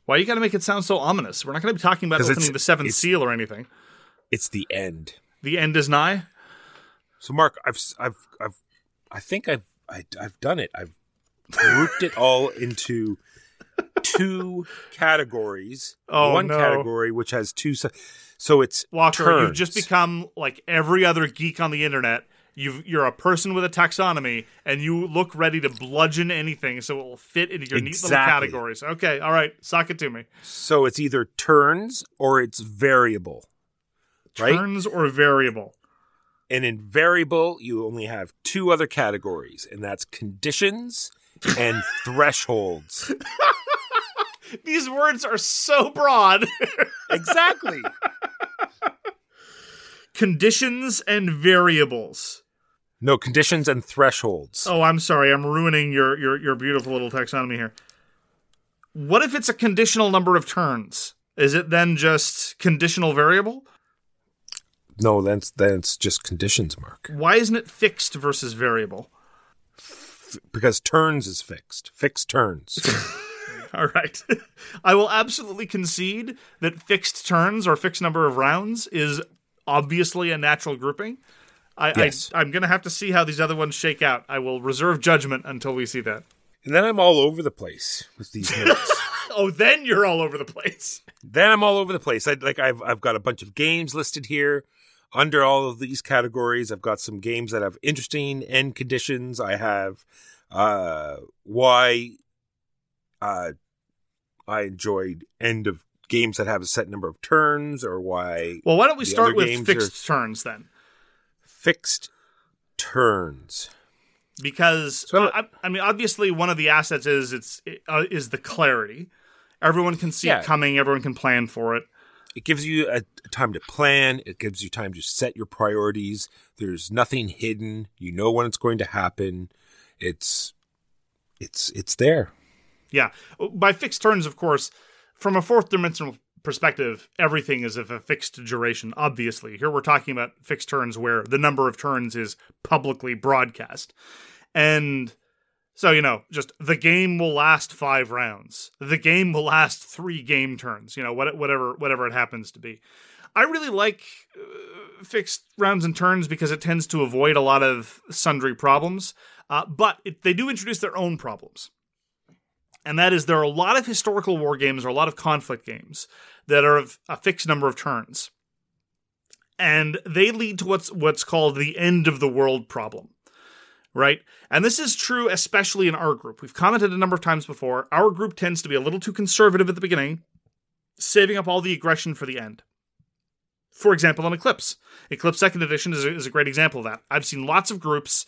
Why you got to make it sound so ominous? We're not going to be talking about opening the seventh seal or anything. It's the end. The end is nigh. So, Mark, I've, I've, I've, I think I've, I, I've done it. I've, grouped it all into two categories. Oh, one no. category which has two. So it's Walker, turns. you've just become like every other geek on the internet. You've, you're a person with a taxonomy, and you look ready to bludgeon anything so it will fit into your neat little categories. Okay, all right, sock it to me. so it's either turns or it's variable, right? Turns or variable. And in variable, you only have two other categories, and that's conditions and thresholds. These words are so broad. Exactly. Conditions and variables. No, conditions and thresholds. Oh, I'm sorry. I'm ruining your, your, your beautiful little taxonomy here. What if it's a conditional number of turns? Is it then just conditional variable? No, that's that's just conditions, Mark. Why isn't it fixed versus variable? Because turns is fixed. Fixed turns. All right. I will absolutely concede that fixed turns or fixed number of rounds is obviously a natural grouping. I, Yes. I I'm gonna have to see how these other ones shake out. I will reserve judgment until we see that. and then I'm all over the place with these notes. Oh, then you're all over the place. then I'm all over the place. I like I've I've got a bunch of games listed here under all of these categories. I've got some games that have interesting end conditions. I have uh why uh I enjoyed end of games that have a set number of turns or why Well, why don't we start with fixed turns then? fixed turns. because So- I, I mean, obviously, one of the assets is it's uh, is the clarity. Everyone can see Yeah. it coming. Everyone can plan for it. It gives you a, a time to plan. It gives you time to set your priorities. There's nothing hidden. You know when it's going to happen. It's it's it's there. Yeah, by fixed turns, of course, from a fourth dimensional perspective, everything is of a fixed duration. Obviously, here we're talking about fixed turns where the number of turns is publicly broadcast, and so you know, just the game will last five rounds. The game will last three game turns. You know, whatever whatever it happens to be. I really like uh, fixed rounds and turns because it tends to avoid a lot of sundry problems. Uh, but it, they do introduce their own problems and that is there are a lot of historical war games or a lot of conflict games that are of a fixed number of turns. And they lead to what's what's called the end of the world problem right? And this is true especially in our group. We've commented a number of times before. Our group tends to be a little too conservative at the beginning saving up all the aggression for the end. For example in eclipse. Eclipse second edition is a, is a great example of that. I've seen lots of groups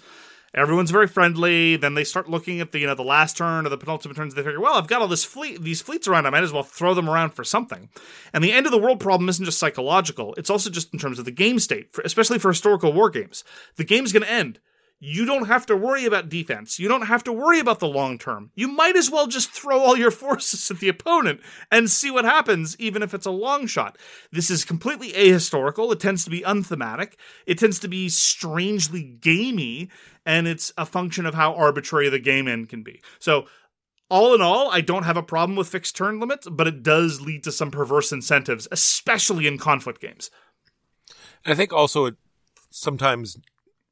everyone's very friendly. Then they start looking at the you know the last turn or the penultimate turns. They figure, well, I've got all this fleet, these fleets around. I might as well throw them around for something. And the end of the world problem isn't just psychological; it's also just in terms of the game state, especially for historical war games. The game's going to end. You don't have to worry about defense. You don't have to worry about the long term. You might as well just throw all your forces at the opponent and see what happens, even if it's a long shot. This is completely ahistorical. It tends to be unthematic. It tends to be strangely gamey, and it's a function of how arbitrary the game end can be. So, all in all, I don't have a problem with fixed turn limits, but it does lead to some perverse incentives, especially in conflict games. And I think also it sometimes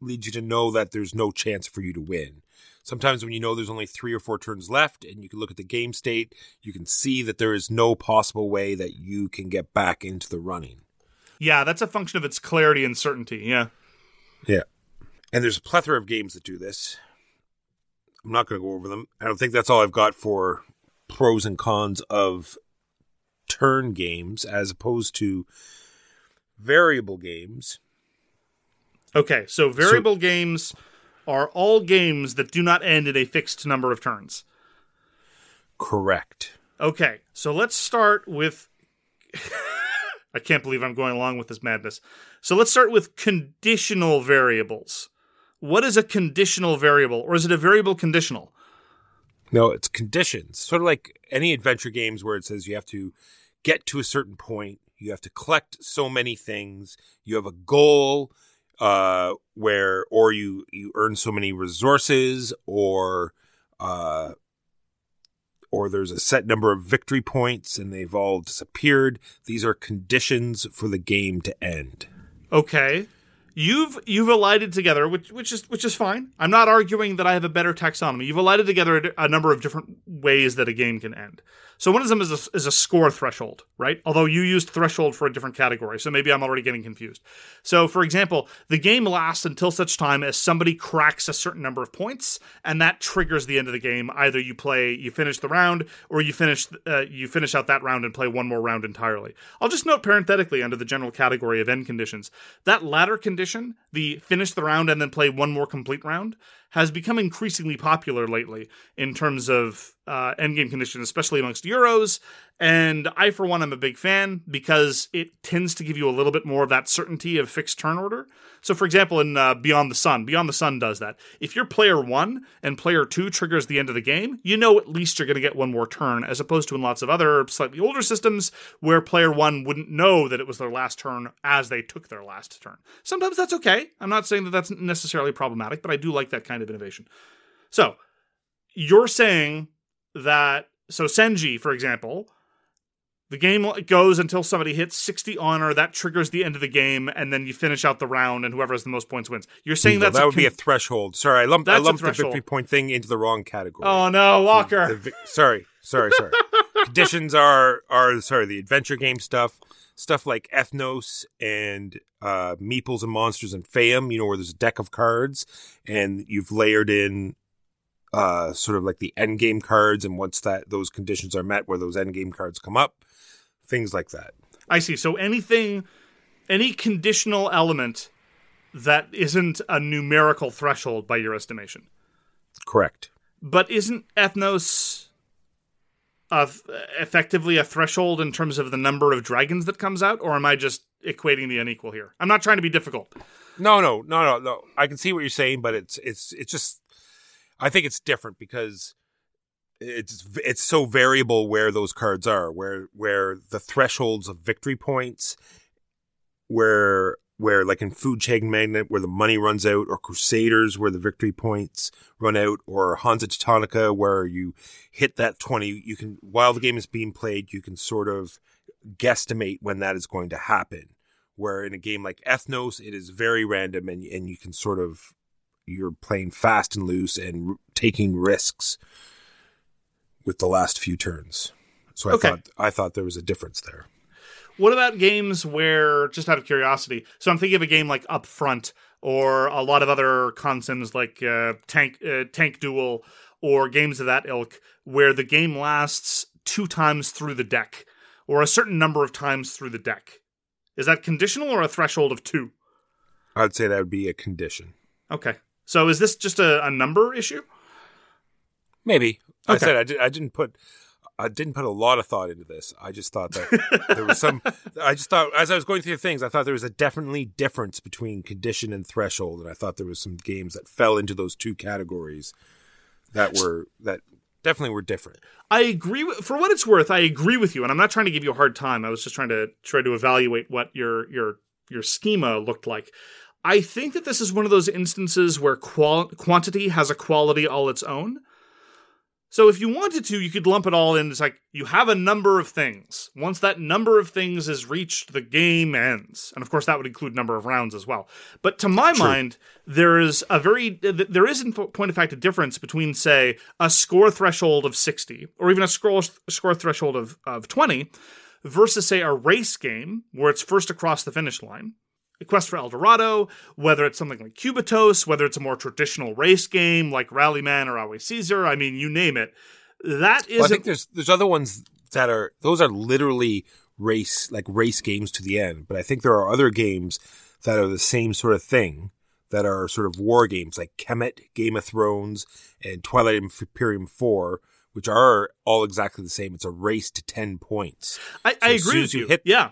leads you to know that there's no chance for you to win. Sometimes when you know there's only three or four turns left and you can look at the game state, you can see that there is no possible way that you can get back into the running. Yeah, that's a function of its clarity and certainty. Yeah. Yeah. And there's a plethora of games that do this. I'm not going to go over them. I don't think that's all I've got for pros and cons of turn games as opposed to variable games. Okay, so variable games are all games that do not end at a fixed number of turns. Correct. Okay, so let's start with. I can't believe I'm going along with this madness. So let's start with conditional variables. What is a conditional variable, or is it a variable conditional? No, it's conditions. Sort of like any adventure games where it says you have to get to a certain point, you have to collect so many things, you have a goal uh where or you you earn so many resources or uh or there's a set number of victory points and they've all disappeared. These are conditions for the game to end. Okay. You've you've elided together, which which is which is fine. I'm not arguing that I have a better taxonomy. You've elided together a number of different ways that a game can end. So one of them is a, is a score threshold, right? Although you used threshold for a different category, so maybe I'm already getting confused. So, for example, the game lasts until such time as somebody cracks a certain number of points, and that triggers the end of the game. Either you play, you finish the round, or you finish uh, you finish out that round and play one more round entirely. I'll just note parenthetically under the general category of end conditions that latter condition, the finish the round and then play one more complete round, has become increasingly popular lately in terms of uh, endgame conditions, especially amongst Euros. And I, for one, am a big fan because it tends to give you a little bit more of that certainty of fixed turn order. So, for example, in uh, Beyond the Sun, Beyond the Sun does that. If your player one and player two triggers the end of the game, you know at least you're going to get one more turn, as opposed to in lots of other slightly older systems where player one wouldn't know that it was their last turn as they took their last turn. Sometimes that's okay. I'm not saying that that's necessarily problematic, but I do like that kind of innovation. So, you're saying that, so Senji, for example, the game goes until somebody hits 60 honor. That triggers the end of the game, and then you finish out the round, and whoever has the most points wins. You're saying Bingo. that a would be a threshold. Sorry, I lumped, I lumped the victory point thing into the wrong category. Oh no, Walker! The vi- sorry, sorry, sorry. Conditions are are sorry. The adventure game stuff, stuff like Ethnos and uh, Meeples and Monsters and Fayum. You know where there's a deck of cards, and you've layered in uh, sort of like the end game cards, and once that those conditions are met, where those end game cards come up, things like that. I see. So anything, any conditional element that isn't a numerical threshold by your estimation. Correct. But isn't ethnos uh, effectively a threshold in terms of the number of dragons that comes out, or am I just equating the unequal here? I'm not trying to be difficult. No, no, no, no, no. I can see what you're saying, but it's it's it's just I think it's different because it's it's so variable where those cards are, where where the thresholds of victory points, where where like in Food Chain Magnate where the money runs out, or Crusaders where the victory points run out, or Hansa Teutonica where you hit that twenty, you can while the game is being played, you can sort of guesstimate when that is going to happen. Where in a game like Ethnos, it is very random, and and you can sort of you're playing fast and loose and r- taking risks with the last few turns. So I Okay. thought I thought there was a difference there. What about games where, just out of curiosity, so I'm thinking of a game like Upfront or a lot of other consims like uh, Tank uh, Tank Duel or games of that ilk, where the game lasts two times through the deck or a certain number of times through the deck. Is that conditional or a threshold of two? I'd say that would be a condition. Okay. So is this just a, a number issue? Maybe. I said I, did, I didn't put I didn't put a lot of thought into this. I just thought that there was some. I just thought as I was going through things, I thought there was a definitely difference between condition and threshold, and I thought there was some games that fell into those two categories that were that definitely were different. I agree with, for what it's worth. I agree with you, and I'm not trying to give you a hard time. I was just trying to try to evaluate what your your your schema looked like. I think that this is one of those instances where qual- quantity has a quality all its own. So if you wanted to, you could lump it all in. It's like you have a number of things. Once that number of things is reached, the game ends, and of course that would include number of rounds as well. But to my mind, there is a very there is in point of fact a difference between say a score threshold of sixty or even a score score threshold of of twenty versus say a race game where it's first across the finish line. Quest for El Dorado, whether it's something like Cubitos, whether it's a more traditional race game like Rallyman or Ave Caesar, I mean, you name it. That is. Well, I think there's there's other ones that are those are literally race like race games to the end. But I think there are other games that are the same sort of thing that are sort of war games like Kemet, Game of Thrones, and Twilight Imperium Four, which are all exactly the same. It's a race to ten points. I, I So soon agree with you you. hit- yeah.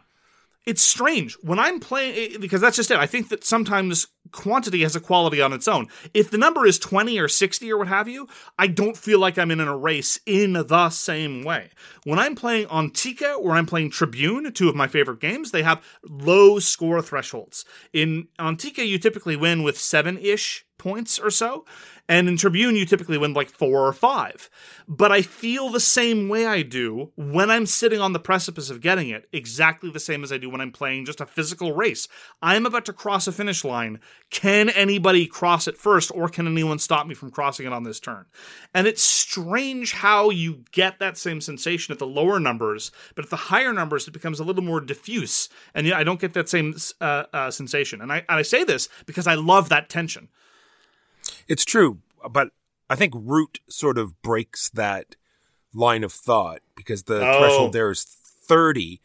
It's strange when I'm playing eh, because that's just it. I think that sometimes quantity has a quality on its own. If the number is 20 or 60 or what have you, I don't feel like I'm in a race in the same way. When I'm playing Antike or I'm playing Tribune, two of my favorite games, they have low score thresholds. In Antike, you typically win with seven ish points or so. And in Tribune, you typically win like four or five. But I feel the same way I do when I'm sitting on the precipice of getting it, exactly the same as I do when I'm playing just a physical race. I'm about to cross a finish line. Can anybody cross it first, or can anyone stop me from crossing it on this turn? And it's strange how you get that same sensation at the lower numbers, but at the higher numbers, it becomes a little more diffuse. And yeah, I don't get that same uh, uh, sensation. And I, and I say this because I love that tension. It's true, but I think Root sort of breaks that line of thought because the Oh. threshold there is 30,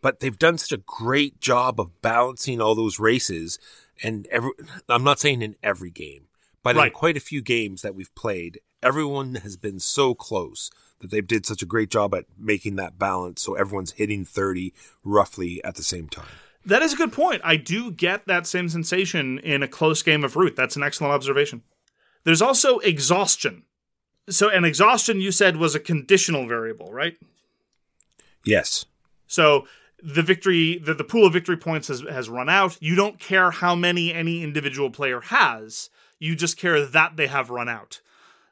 but they've done such a great job of balancing all those races. And every, I'm not saying in every game, but Right. in quite a few games that we've played, everyone has been so close that they've did such a great job at making that balance so everyone's hitting 30 roughly at the same time. That is a good point. I do get that same sensation in a close game of Root. That's an excellent observation. There's also exhaustion. So, and exhaustion you said was a conditional variable, right? Yes. So the victory, the, the pool of victory points has, has run out. You don't care how many any individual player has. You just care that they have run out.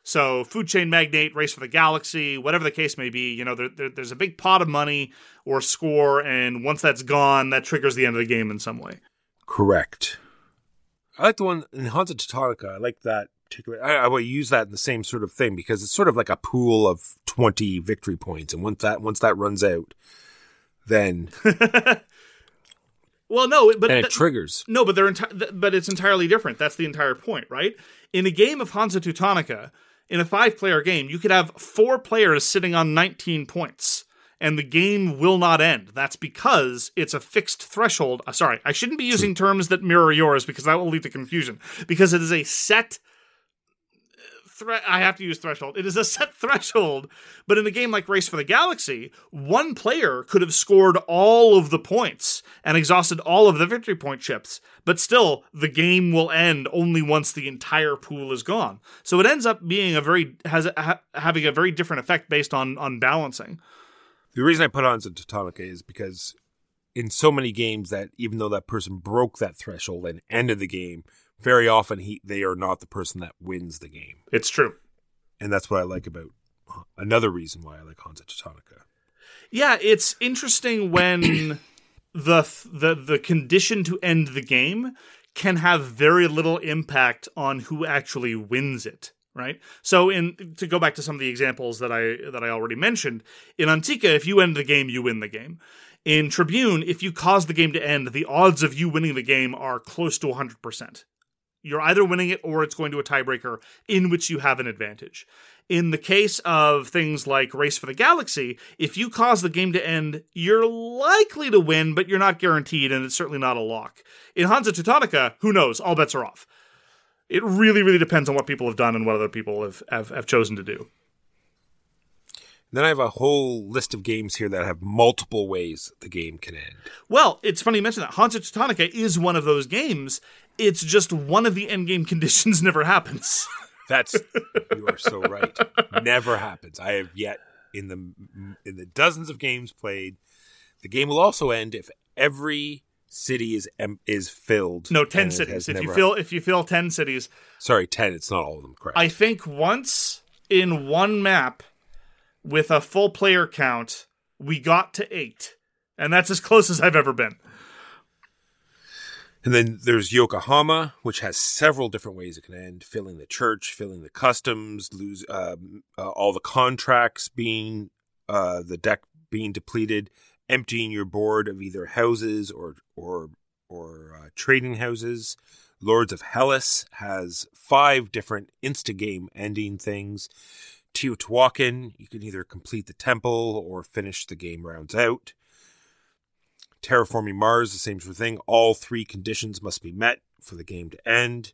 So food chain magnate, race for the galaxy, whatever the case may be, you know, there, there, there's a big pot of money or score, and once that's gone, that triggers the end of the game in some way. Correct. I like the one in Hansa Teutonica. I like that particular. I, I will use that in the same sort of thing because it's sort of like a pool of twenty victory points, and once that once that runs out, then Well, no, but and it th- triggers. No, but they're enti- th- but it's entirely different. That's the entire point, right? In a game of Hansa Teutonica, in a five-player game, you could have four players sitting on 19 points, and the game will not end. That's because it's a fixed threshold. Uh, sorry, I shouldn't be using terms that mirror yours because that will lead to confusion. Because it is a set. I have to use threshold. It is a set threshold, but in a game like Race for the Galaxy, one player could have scored all of the points and exhausted all of the victory point chips, but still, the game will end only once the entire pool is gone. So it ends up being a very has ha, having a very different effect based on on balancing. The reason I put on to Teutonica is because in so many games that even though that person broke that threshold and ended the game, very often he they are not the person that wins the game, It's true. and that's what I like about another reason why I like Hansa Teutonica. Yeah, it's interesting when the the the condition to end the game can have very little impact on who actually wins it, right? So in to go back to some of the examples that I that I already mentioned, in Antike if you end the game, you win the game. In Tribune, if you cause the game to end, the odds of you winning the game are close to 100%. You're either winning it or it's going to a tiebreaker in which you have an advantage. In the case of things like Race for the Galaxy, if you cause the game to end, you're likely to win, but you're not guaranteed, and it's certainly not a lock. In Hansa Teutonica, who knows? All bets are off. It really, really depends on what people have done and what other people have, have, have chosen to do. Then I have a whole list of games here that have multiple ways the game can end. Well, it's funny you mention that. Hansa Teutonica is one of those games. It's just one of the endgame conditions never happens. That's you are so right. Never happens. I have yet in the in the dozens of games played. The game will also end if every city is is filled. no, ten cities. If you fill if you fill ten cities, sorry, ten. It's not all of them. Correct. I think once in one map with a full player count, we got to eight. And that's as close as I've ever been. And then there's Yokohama, which has several different ways it can end: filling the church, filling the customs, lose um, uh, all the contracts being uh, the deck being depleted, emptying your board of either houses or or or uh, trading houses. Lords of Hellas has five different insta game ending things. Teotihuacan, you can either complete the temple or finish the game rounds out. Terraforming Mars, the same sort of thing. All three conditions must be met for the game to end.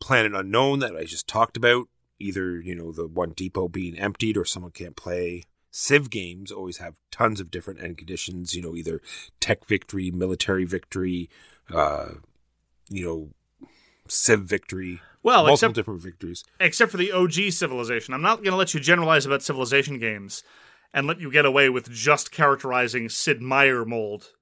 Planet Unknown, that I just talked about, either, you know, the one depot being emptied or someone can't play. Civ games always have tons of different end conditions, you know, either tech victory, military victory, uh, you know, Civ victory. Well, multiple except different victories. except for the OG Civilization. I'm not going to let you generalize about Civilization games and let you get away with just characterizing Sid Meier mold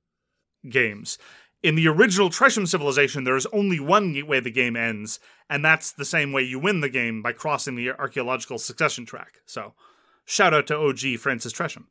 games. In the original Tresham civilization, there is only one way the game ends, and that's the same way you win the game by crossing the archaeological succession track. So, shout out to OG Francis Tresham.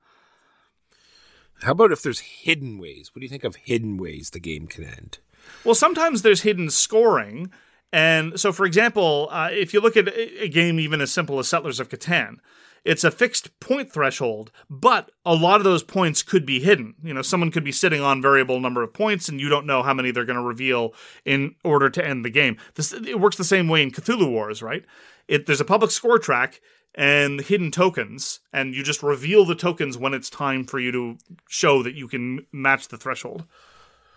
How about if there's hidden ways? What do you think of hidden ways the game can end? Well, sometimes there's hidden scoring. And so, for example, uh, if you look at a a game even as simple as Settlers of Catan, it's a fixed point threshold, but a lot of those points could be hidden. You know, someone could be sitting on variable number of points, and you don't know how many they're going to reveal in order to end the game. This it works the same way in Cthulhu Wars, right? It there's a public score track and hidden tokens, and you just reveal the tokens when it's time for you to show that you can match the threshold.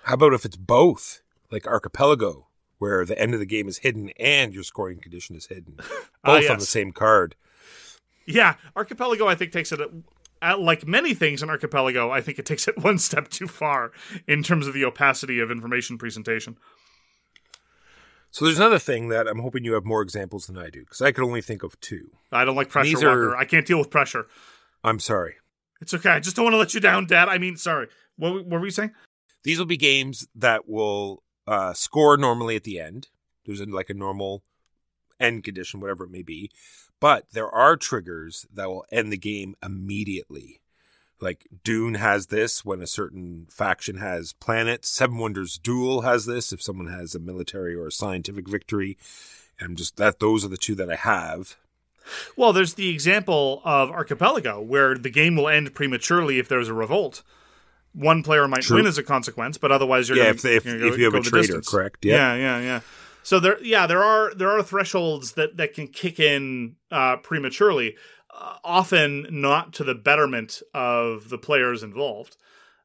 How about if it's both, like Archipelago, where the end of the game is hidden and your scoring condition is hidden, both Ah, on the same card? Yeah, Archipelago, I think, takes it, uh, like many things in Archipelago, I think it takes it one step too far in terms of the opacity of information presentation. So there's another thing that I'm hoping you have more examples than I do, because I could only think of two. I don't like pressure, These are- I can't deal with pressure. I'm sorry. It's okay. I just don't want to let you down, Dad. I mean, sorry. What, what were you saying? These will be games that will uh, score normally at the end. There's a, like a normal end condition, whatever it may be. But there are triggers that will end the game immediately. Like Dune has this when a certain faction has planets. Seven Wonders Duel has this if someone has a military or a scientific victory. And just that those are the two that I have. Well, there's the example of Archipelago, where the game will end prematurely if there's a revolt. One player might True. win as a consequence, but otherwise you're Yeah, gonna, if they- if- you're if you have go a traitor, correct? Yeah. Yeah. yeah, yeah, So there, yeah, there are there are thresholds that that can kick in uh, prematurely, uh, often not to the betterment of the players involved.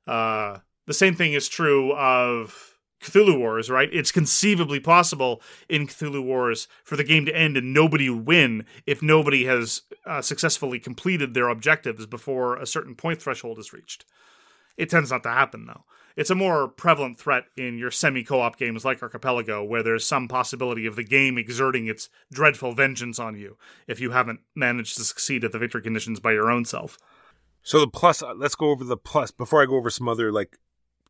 Uh, the same thing is true of Cthulhu Wars, right? It's conceivably possible in Cthulhu Wars for the game to end and nobody win if nobody has uh, successfully completed their objectives before a certain point threshold is reached. It tends not to happen, though. It's a more prevalent threat in your semi co op games like Archipelago, where there's some possibility of the game exerting its dreadful vengeance on you if you haven't managed to succeed at the victory conditions by your own self. So the plus, uh, let's go over the plus before I go over some other like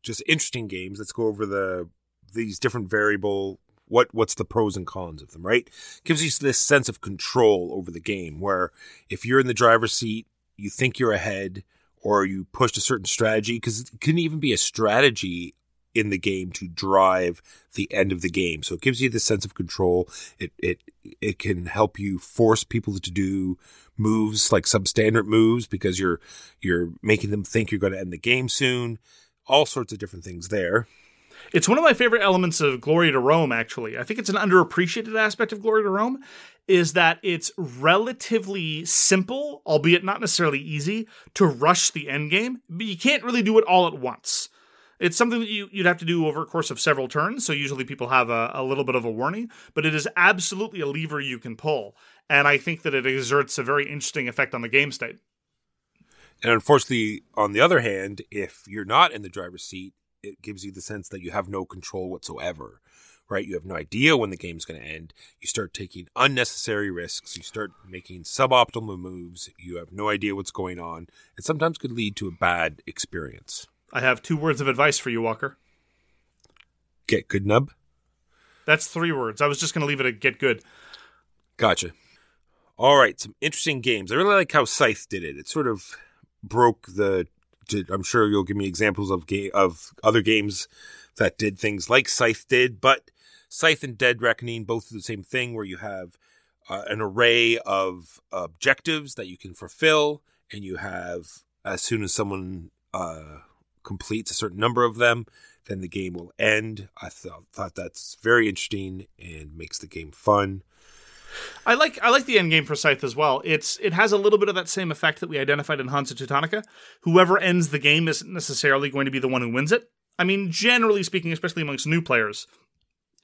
just interesting games. Let's go over the these different variable. What what's the pros and cons of them? Right, gives you this sense of control over the game. Where if you're in the driver's seat, you think you're ahead, or you pushed a certain strategy because it can even be a strategy in the game to drive the end of the game. So it gives you the sense of control. It it it can help you force people to do moves like substandard moves because you're you're making them think you're going to end the game soon. All sorts of different things there. It's one of my favorite elements of Glory to Rome, actually. I think it's an underappreciated aspect of Glory to Rome, is that it's relatively simple, albeit not necessarily easy, to rush the end game, but you can't really do it all at once. It's something that you, you'd have to do over a course of several turns, so usually people have a, a little bit of a warning, but it is absolutely a lever you can pull. And I think that it exerts a very interesting effect on the game state. And unfortunately, on the other hand, if you're not in the driver's seat, it gives you the sense that you have no control whatsoever. Right? You have no idea when the game's going to end. You start taking unnecessary risks. You start making suboptimal moves. You have no idea what's going on. It sometimes could lead to a bad experience. I have two words of advice for you, Walker. Get good nub. That's three words. I was just going to leave it at get good. Gotcha. All right, some interesting games. I really like how Scythe did it. It sort of broke the. did- I'm sure you'll give me examples of ga- of other games that did things like Scythe did, but Scythe and Dead Reckoning both do the same thing, where you have uh, an array of objectives that you can fulfill, and you have as soon as someone uh, completes a certain number of them, then the game will end. I thought thought that's very interesting and makes the game fun. I like I like the end game for Scythe as well. It's it has a little bit of that same effect that we identified in Hansa Teutonica. Whoever ends the game isn't necessarily going to be the one who wins it. I mean, generally speaking, especially amongst new players,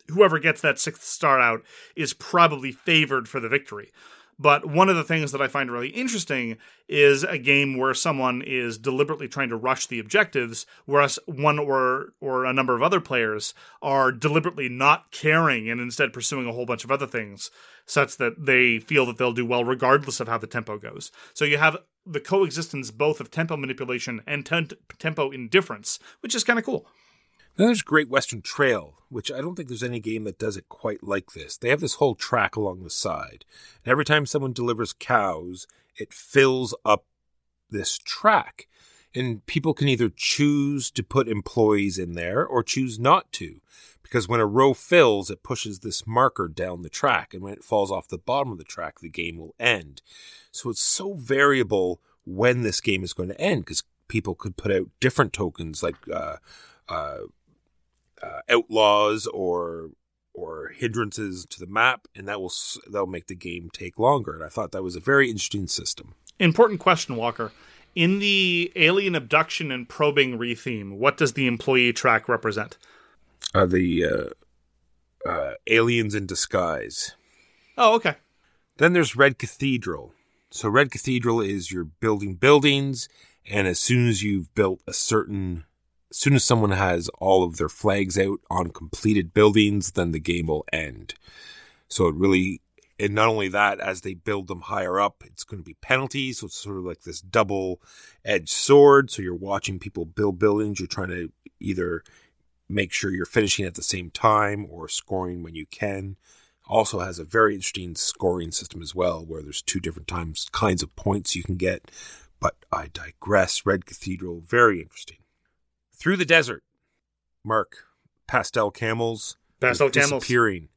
whoever gets that sixth star out is probably favored for the victory. But one of the things that I find really interesting is a game where someone is deliberately trying to rush the objectives, whereas one or or a number of other players are deliberately not caring and instead pursuing a whole bunch of other things, such that they feel that they'll do well regardless of how the tempo goes. So you have the coexistence both of tempo manipulation and tempo indifference, which is kind of cool. Then there's Great Western Trail, which I don't think there's any game that does it quite like this. They have this whole track along the side. And every time someone delivers cows, it fills up this track. And people can either choose to put employees in there or choose not to. Because when a row fills, it pushes this marker down the track. And when it falls off the bottom of the track, the game will end. So it's so variable when this game is going to end because people could put out different tokens like uh, uh, uh, outlaws or or hindrances to the map, and that will s- that'll make the game take longer. And I thought that was a very interesting system. Important question, Walker. In the alien abduction and probing retheme, what does the employee track represent? Uh, the uh, uh, aliens in disguise. Oh, okay. Then there's Red Cathedral. So Red Cathedral is you're building buildings, and as soon as you've built a certain, as soon as someone has all of their flags out on completed buildings, then the game will end. So it really, and not only that, as they build them higher up, it's going to be penalties. So it's sort of like this double-edged sword. So you're watching people build buildings. You're trying to either make sure you're finishing at the same time or scoring when you can also has a very interesting scoring system as well, where there's two different times kinds of points you can get. But I digress. Red Cathedral, very interesting. Through the desert, Mark, pastel camels, Pastel camels. disappearing.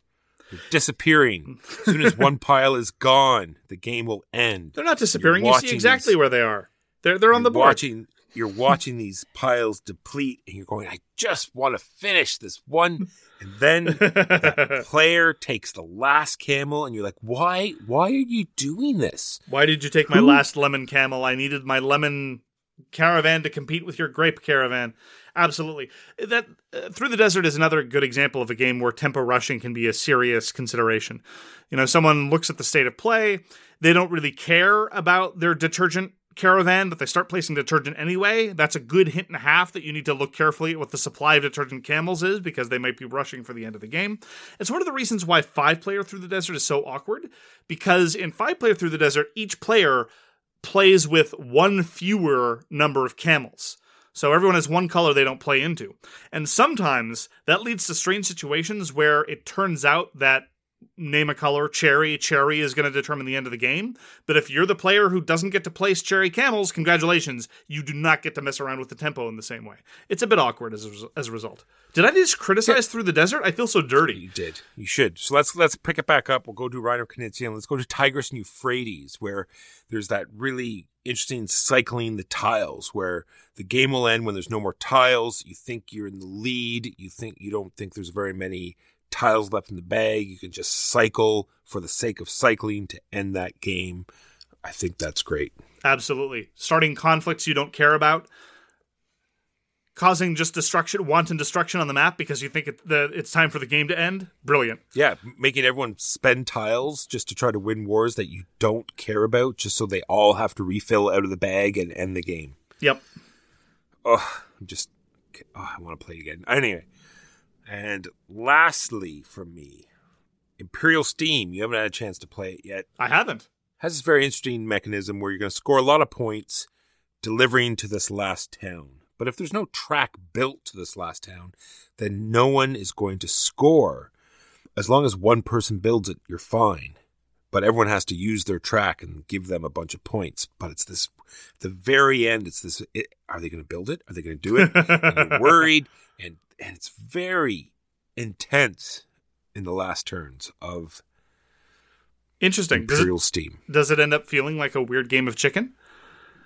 They're disappearing. as soon as one pile is gone, the game will end. They're not disappearing. You're see exactly these- where they are. They're they're on the board. Watching, you're watching these piles deplete, and you're going, "I just want to finish this one." And then the player takes the last camel, and you're like, "Why? Why are you doing this?" Why did you take my last lemon camel? I needed my lemon caravan to compete with your grape caravan. Absolutely. That uh, Through the Desert is another good example of a game where tempo rushing can be a serious consideration. You know, someone looks at the state of play, they don't really care about their detergent caravan, but they start placing detergent anyway. That's a good hint and a half that you need to look carefully at what the supply of detergent camels is because they might be rushing for the end of the game. It's one of the reasons why five player through the desert is so awkward because in five player through the desert, each player plays with one fewer number of camels. So everyone has one color they don't play into. And sometimes that leads to strange situations where it turns out that name a color, cherry, cherry is going to determine the end of the game. But if you're the player who doesn't get to place cherry camels, congratulations, you do not get to mess around with the tempo in the same way. It's a bit awkward as a, as a result. Did I just criticize through the desert? I feel so dirty. You did. You should. So let's let's pick it back up. We'll go to Reiner and let's go to Tigris and Euphrates, where there's that really interesting cycling the tiles, where the game will end when there's no more tiles. You think you're in the lead. You think you don't think there's very many tiles left in the bag. You can just cycle for the sake of cycling to end that game. I think that's great. Absolutely. Starting conflicts you don't care about. Causing just destruction, wanton destruction on the map because you think it, the, it's time for the game to end. Brilliant. Yeah, making everyone spend tiles just to try to win wars that you don't care about, just so they all have to refill out of the bag and end the game. Yep. Oh, I'm just, oh, I want to play again. Anyway, and lastly, from me, Imperial Steam. You haven't had a chance to play it yet. I haven't. Has this very interesting mechanism where you're going to score a lot of points delivering to this last town. But if there's no track built to this last town, then no one is going to score. As long as one person builds it, you're fine. But everyone has to use their track and give them a bunch of points. But it's this, the very end, it's this it, are they going to build it? Are they going to do it? and you're worried. And, and it's very intense in the last turns of Interesting. Does Imperial it, Steam. does it end up feeling like a weird game of chicken?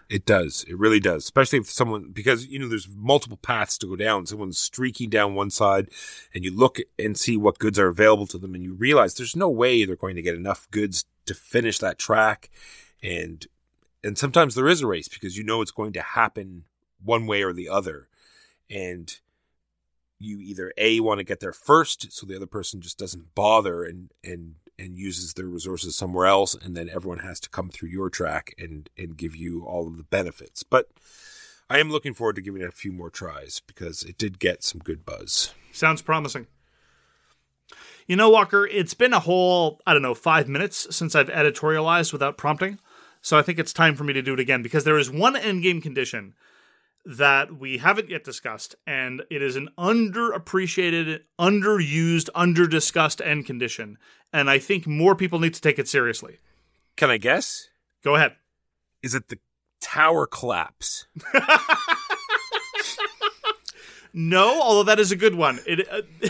It does. It really does. Especially if someone, because, you know, there's multiple paths to go down. Someone's streaking down one side and you look and see what goods are available to them and you realize there's no way they're going to get enough goods to finish that track. And, and sometimes there is a race because you know it's going to happen one way or the other. And you either A, want to get there first so the other person just doesn't bother and, and, and uses their resources somewhere else, and then everyone has to come through your track and and give you all of the benefits. But I am looking forward to giving it a few more tries because it did get some good buzz. Sounds promising. You know, Walker, it's been a whole, I don't know, five minutes since I've editorialized without prompting. So I think it's time for me to do it again because there is one endgame condition that we haven't yet discussed, and it is an underappreciated, underused, underdiscussed end condition. And I think more people need to take it seriously. Can I guess? Go ahead. Is it the tower collapse? No, although that is a good one. It uh,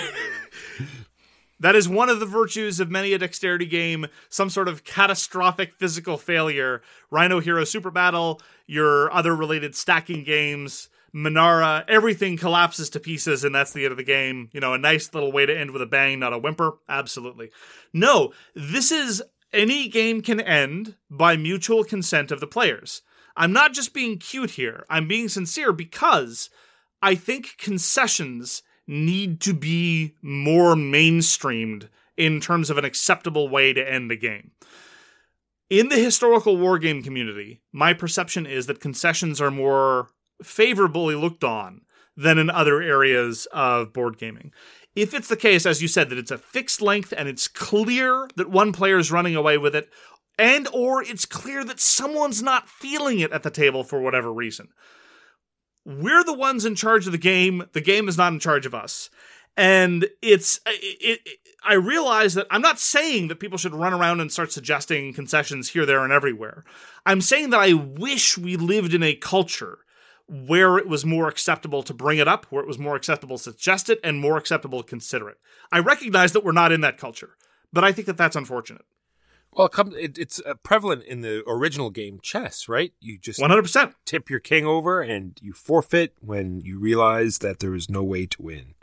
that is one of the virtues of many a dexterity game. Some sort of catastrophic physical failure. Rhino Hero Super Battle, your other related stacking games, Menara, everything collapses to pieces, and that's the end of the game. You know, a nice little way to end with a bang, not a whimper. Absolutely. No, this is any game can end by mutual consent of the players. I'm not just being cute here. I'm being sincere because I think concessions need to be more mainstreamed in terms of an acceptable way to end the game. In the historical wargame community, my perception is that concessions are more favorably looked on than in other areas of board gaming. If it's the case, as you said, that it's a fixed length and it's clear that one player is running away with it, and or it's clear that someone's not feeling it at the table for whatever reason we're the ones in charge of the game. The game is not in charge of us. And it's it, it, I realize that I'm not saying that people should run around and start suggesting concessions here, there, and everywhere. I'm saying that I wish we lived in a culture where it was more acceptable to bring it up, where it was more acceptable to suggest it, and more acceptable to consider it. I recognize that we're not in that culture, but I think that that's unfortunate. Well, it comes, it, it's uh, prevalent in the original game chess, right? You just 100%. tip your king over and you forfeit when you realize that there is no way to win.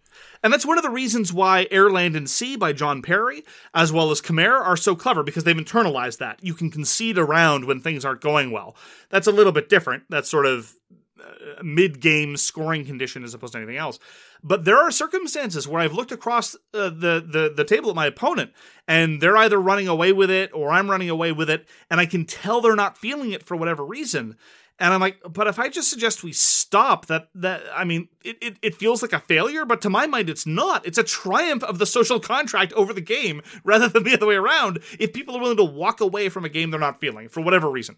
And that's one of the reasons why Air, Land, and Sea by Jon Perry, as well as Khmer, are so clever because they've internalized that. You can concede around when things aren't going well. That's a little bit different. That's sort of uh, mid game scoring condition as opposed to anything else. But there are circumstances where I've looked across uh, the, the the table at my opponent, and they're either running away with it or I'm running away with it, and I can tell they're not feeling it for whatever reason. And I'm like, but if I just suggest we stop, that that I mean, it, it, it feels like a failure, but to my mind, it's not. It's a triumph of the social contract over the game rather than the other way around. If people are willing to walk away from a game they're not feeling for whatever reason.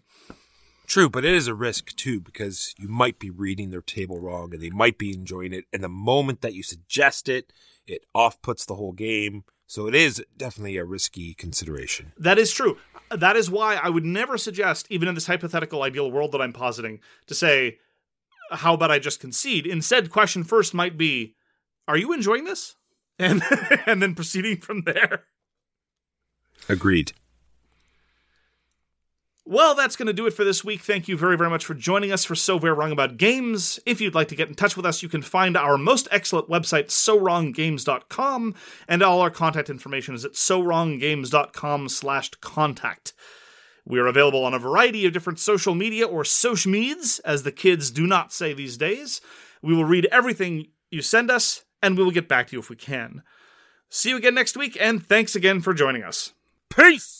True, but it is a risk too because you might be reading their table wrong and they might be enjoying it. And the moment that you suggest it, it off puts the whole game. So it is definitely a risky consideration. That is true. That is why I would never suggest, even in this hypothetical ideal world that I'm positing, to say, how about I just concede? Instead, question first might be, are you enjoying this? And and then proceeding from there. Agreed. Well, that's going to do it for this week. Thank you very, very much for joining us for So Very Wrong About Games. If you'd like to get in touch with us, you can find our most excellent website, sowronggames.com, and all our contact information is at sowronggames.com slash contact. We are available on a variety of different social media or social meds, as the kids do not say these days. We will read everything you send us, and we will get back to you if we can. See you again next week, and thanks again for joining us. Peace!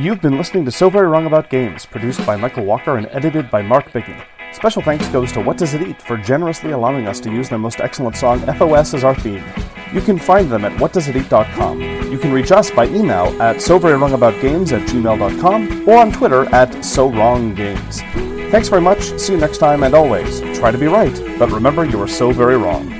You've been listening to So Very Wrong About Games, produced by Michael Walker and edited by Mark Bigney. Special thanks goes to What Does It Eat for generously allowing us to use their most excellent song, FOS, as our theme. You can find them at whatdoesiteat.com. You can reach us by email at soverywrongaboutgames at gmail.com or on Twitter at sowronggames. Thanks very much, see you next time, and always, try to be right, but remember you are so very wrong.